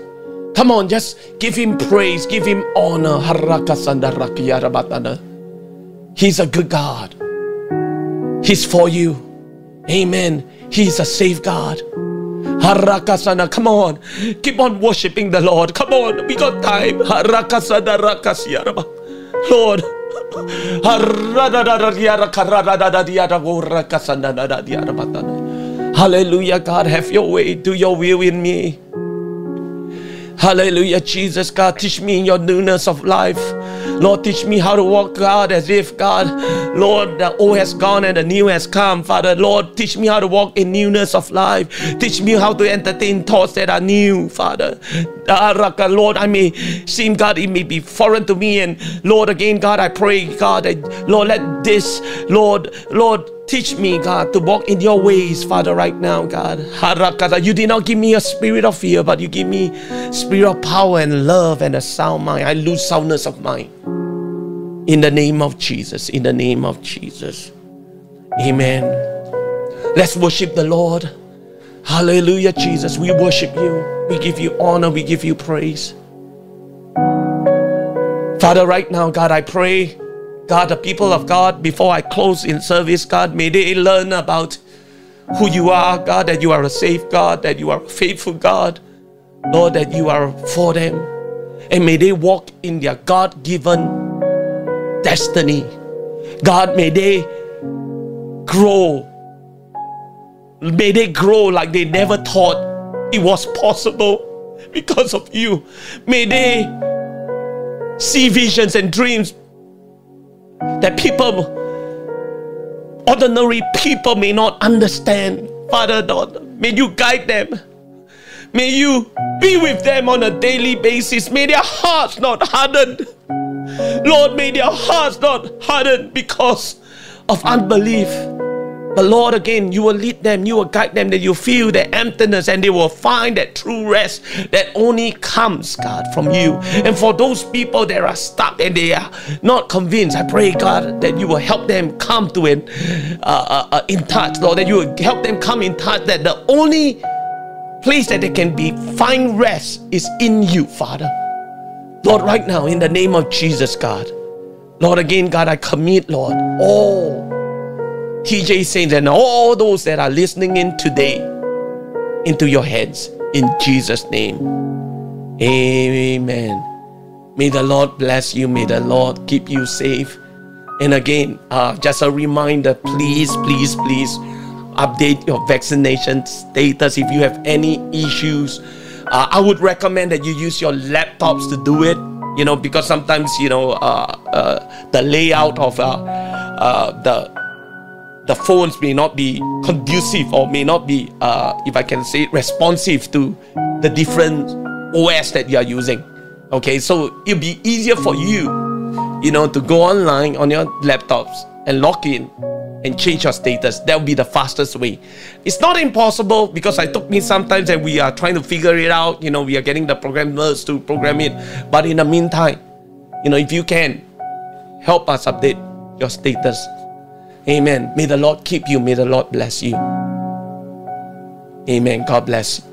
Come on, just give him praise, give him honor. He's a good God. He's for you. Amen. He's a safe God. Harakasana. Come on. Keep on worshiping the Lord. Come on. We got time. Harakasana Lord. Hallelujah, God, have your way, do your will in me. Hallelujah, Jesus, God, teach me your newness of life. Lord, teach me how to walk, God, as if, God, Lord, the old has gone and the new has come. Father, Lord, teach me how to walk in newness of life. Teach me how to entertain thoughts that are new, Father. Ah, Lord, I may seem, God, it may be foreign to me. And Lord, again, God, I pray, God, that, Lord, let this, Lord, Lord, Teach me, God, to walk in your ways, Father, right now, God. You did not give me a spirit of fear, but you give me spirit of power and love and a sound mind. I lose soundness of mind. In the name of Jesus, in the name of Jesus. Amen. Let's worship the Lord. Hallelujah, Jesus. We worship you. We give you honor. We give you praise. Father, right now, God, I pray, God, the people of God, before I close in service, God, may they learn about who you are, God, that you are a safe God, that you are a faithful God, Lord, that you are for them. And may they walk in their God given destiny. God, may they grow. May they grow like they never thought it was possible because of you. May they see visions and dreams that people, ordinary people, may not understand. Father, Lord, may you guide them. May you be with them on a daily basis. May their hearts not harden. Lord, may their hearts not harden because of unbelief. But Lord, again, you will lead them, you will guide them, that you feel the emptiness and they will find that true rest that only comes, God, from you. And for those people that are stuck and they are not convinced, I pray, God, that you will help them come to it uh, uh, uh, in touch, Lord, that you will help them come in touch, that the only place that they can be find rest is in you, Father. Lord, right now, in the name of Jesus, God. Lord, again, God, I commit, Lord, all TJ Saints and all those that are listening in today into your hands in Jesus' name. Amen. May the Lord bless you. May the Lord keep you safe. And again, uh, just a reminder please, please, please update your vaccination status if you have any issues. Uh, I would recommend that you use your laptops to do it. You know, because sometimes you know uh, uh the layout of uh, uh, the the phones may not be conducive or may not be, if I can say, responsive to the different OS that you are using. Okay, so it'll be easier for you, you know, to go online on your laptops and log in and change your status. That will be the fastest way. It's not impossible because it took me sometimes and we are trying to figure it out. You know, we are getting the programmers to program it. But in the meantime, you know, if you can, help us update your status. Amen. May the Lord keep you. May the Lord bless you. Amen. God bless.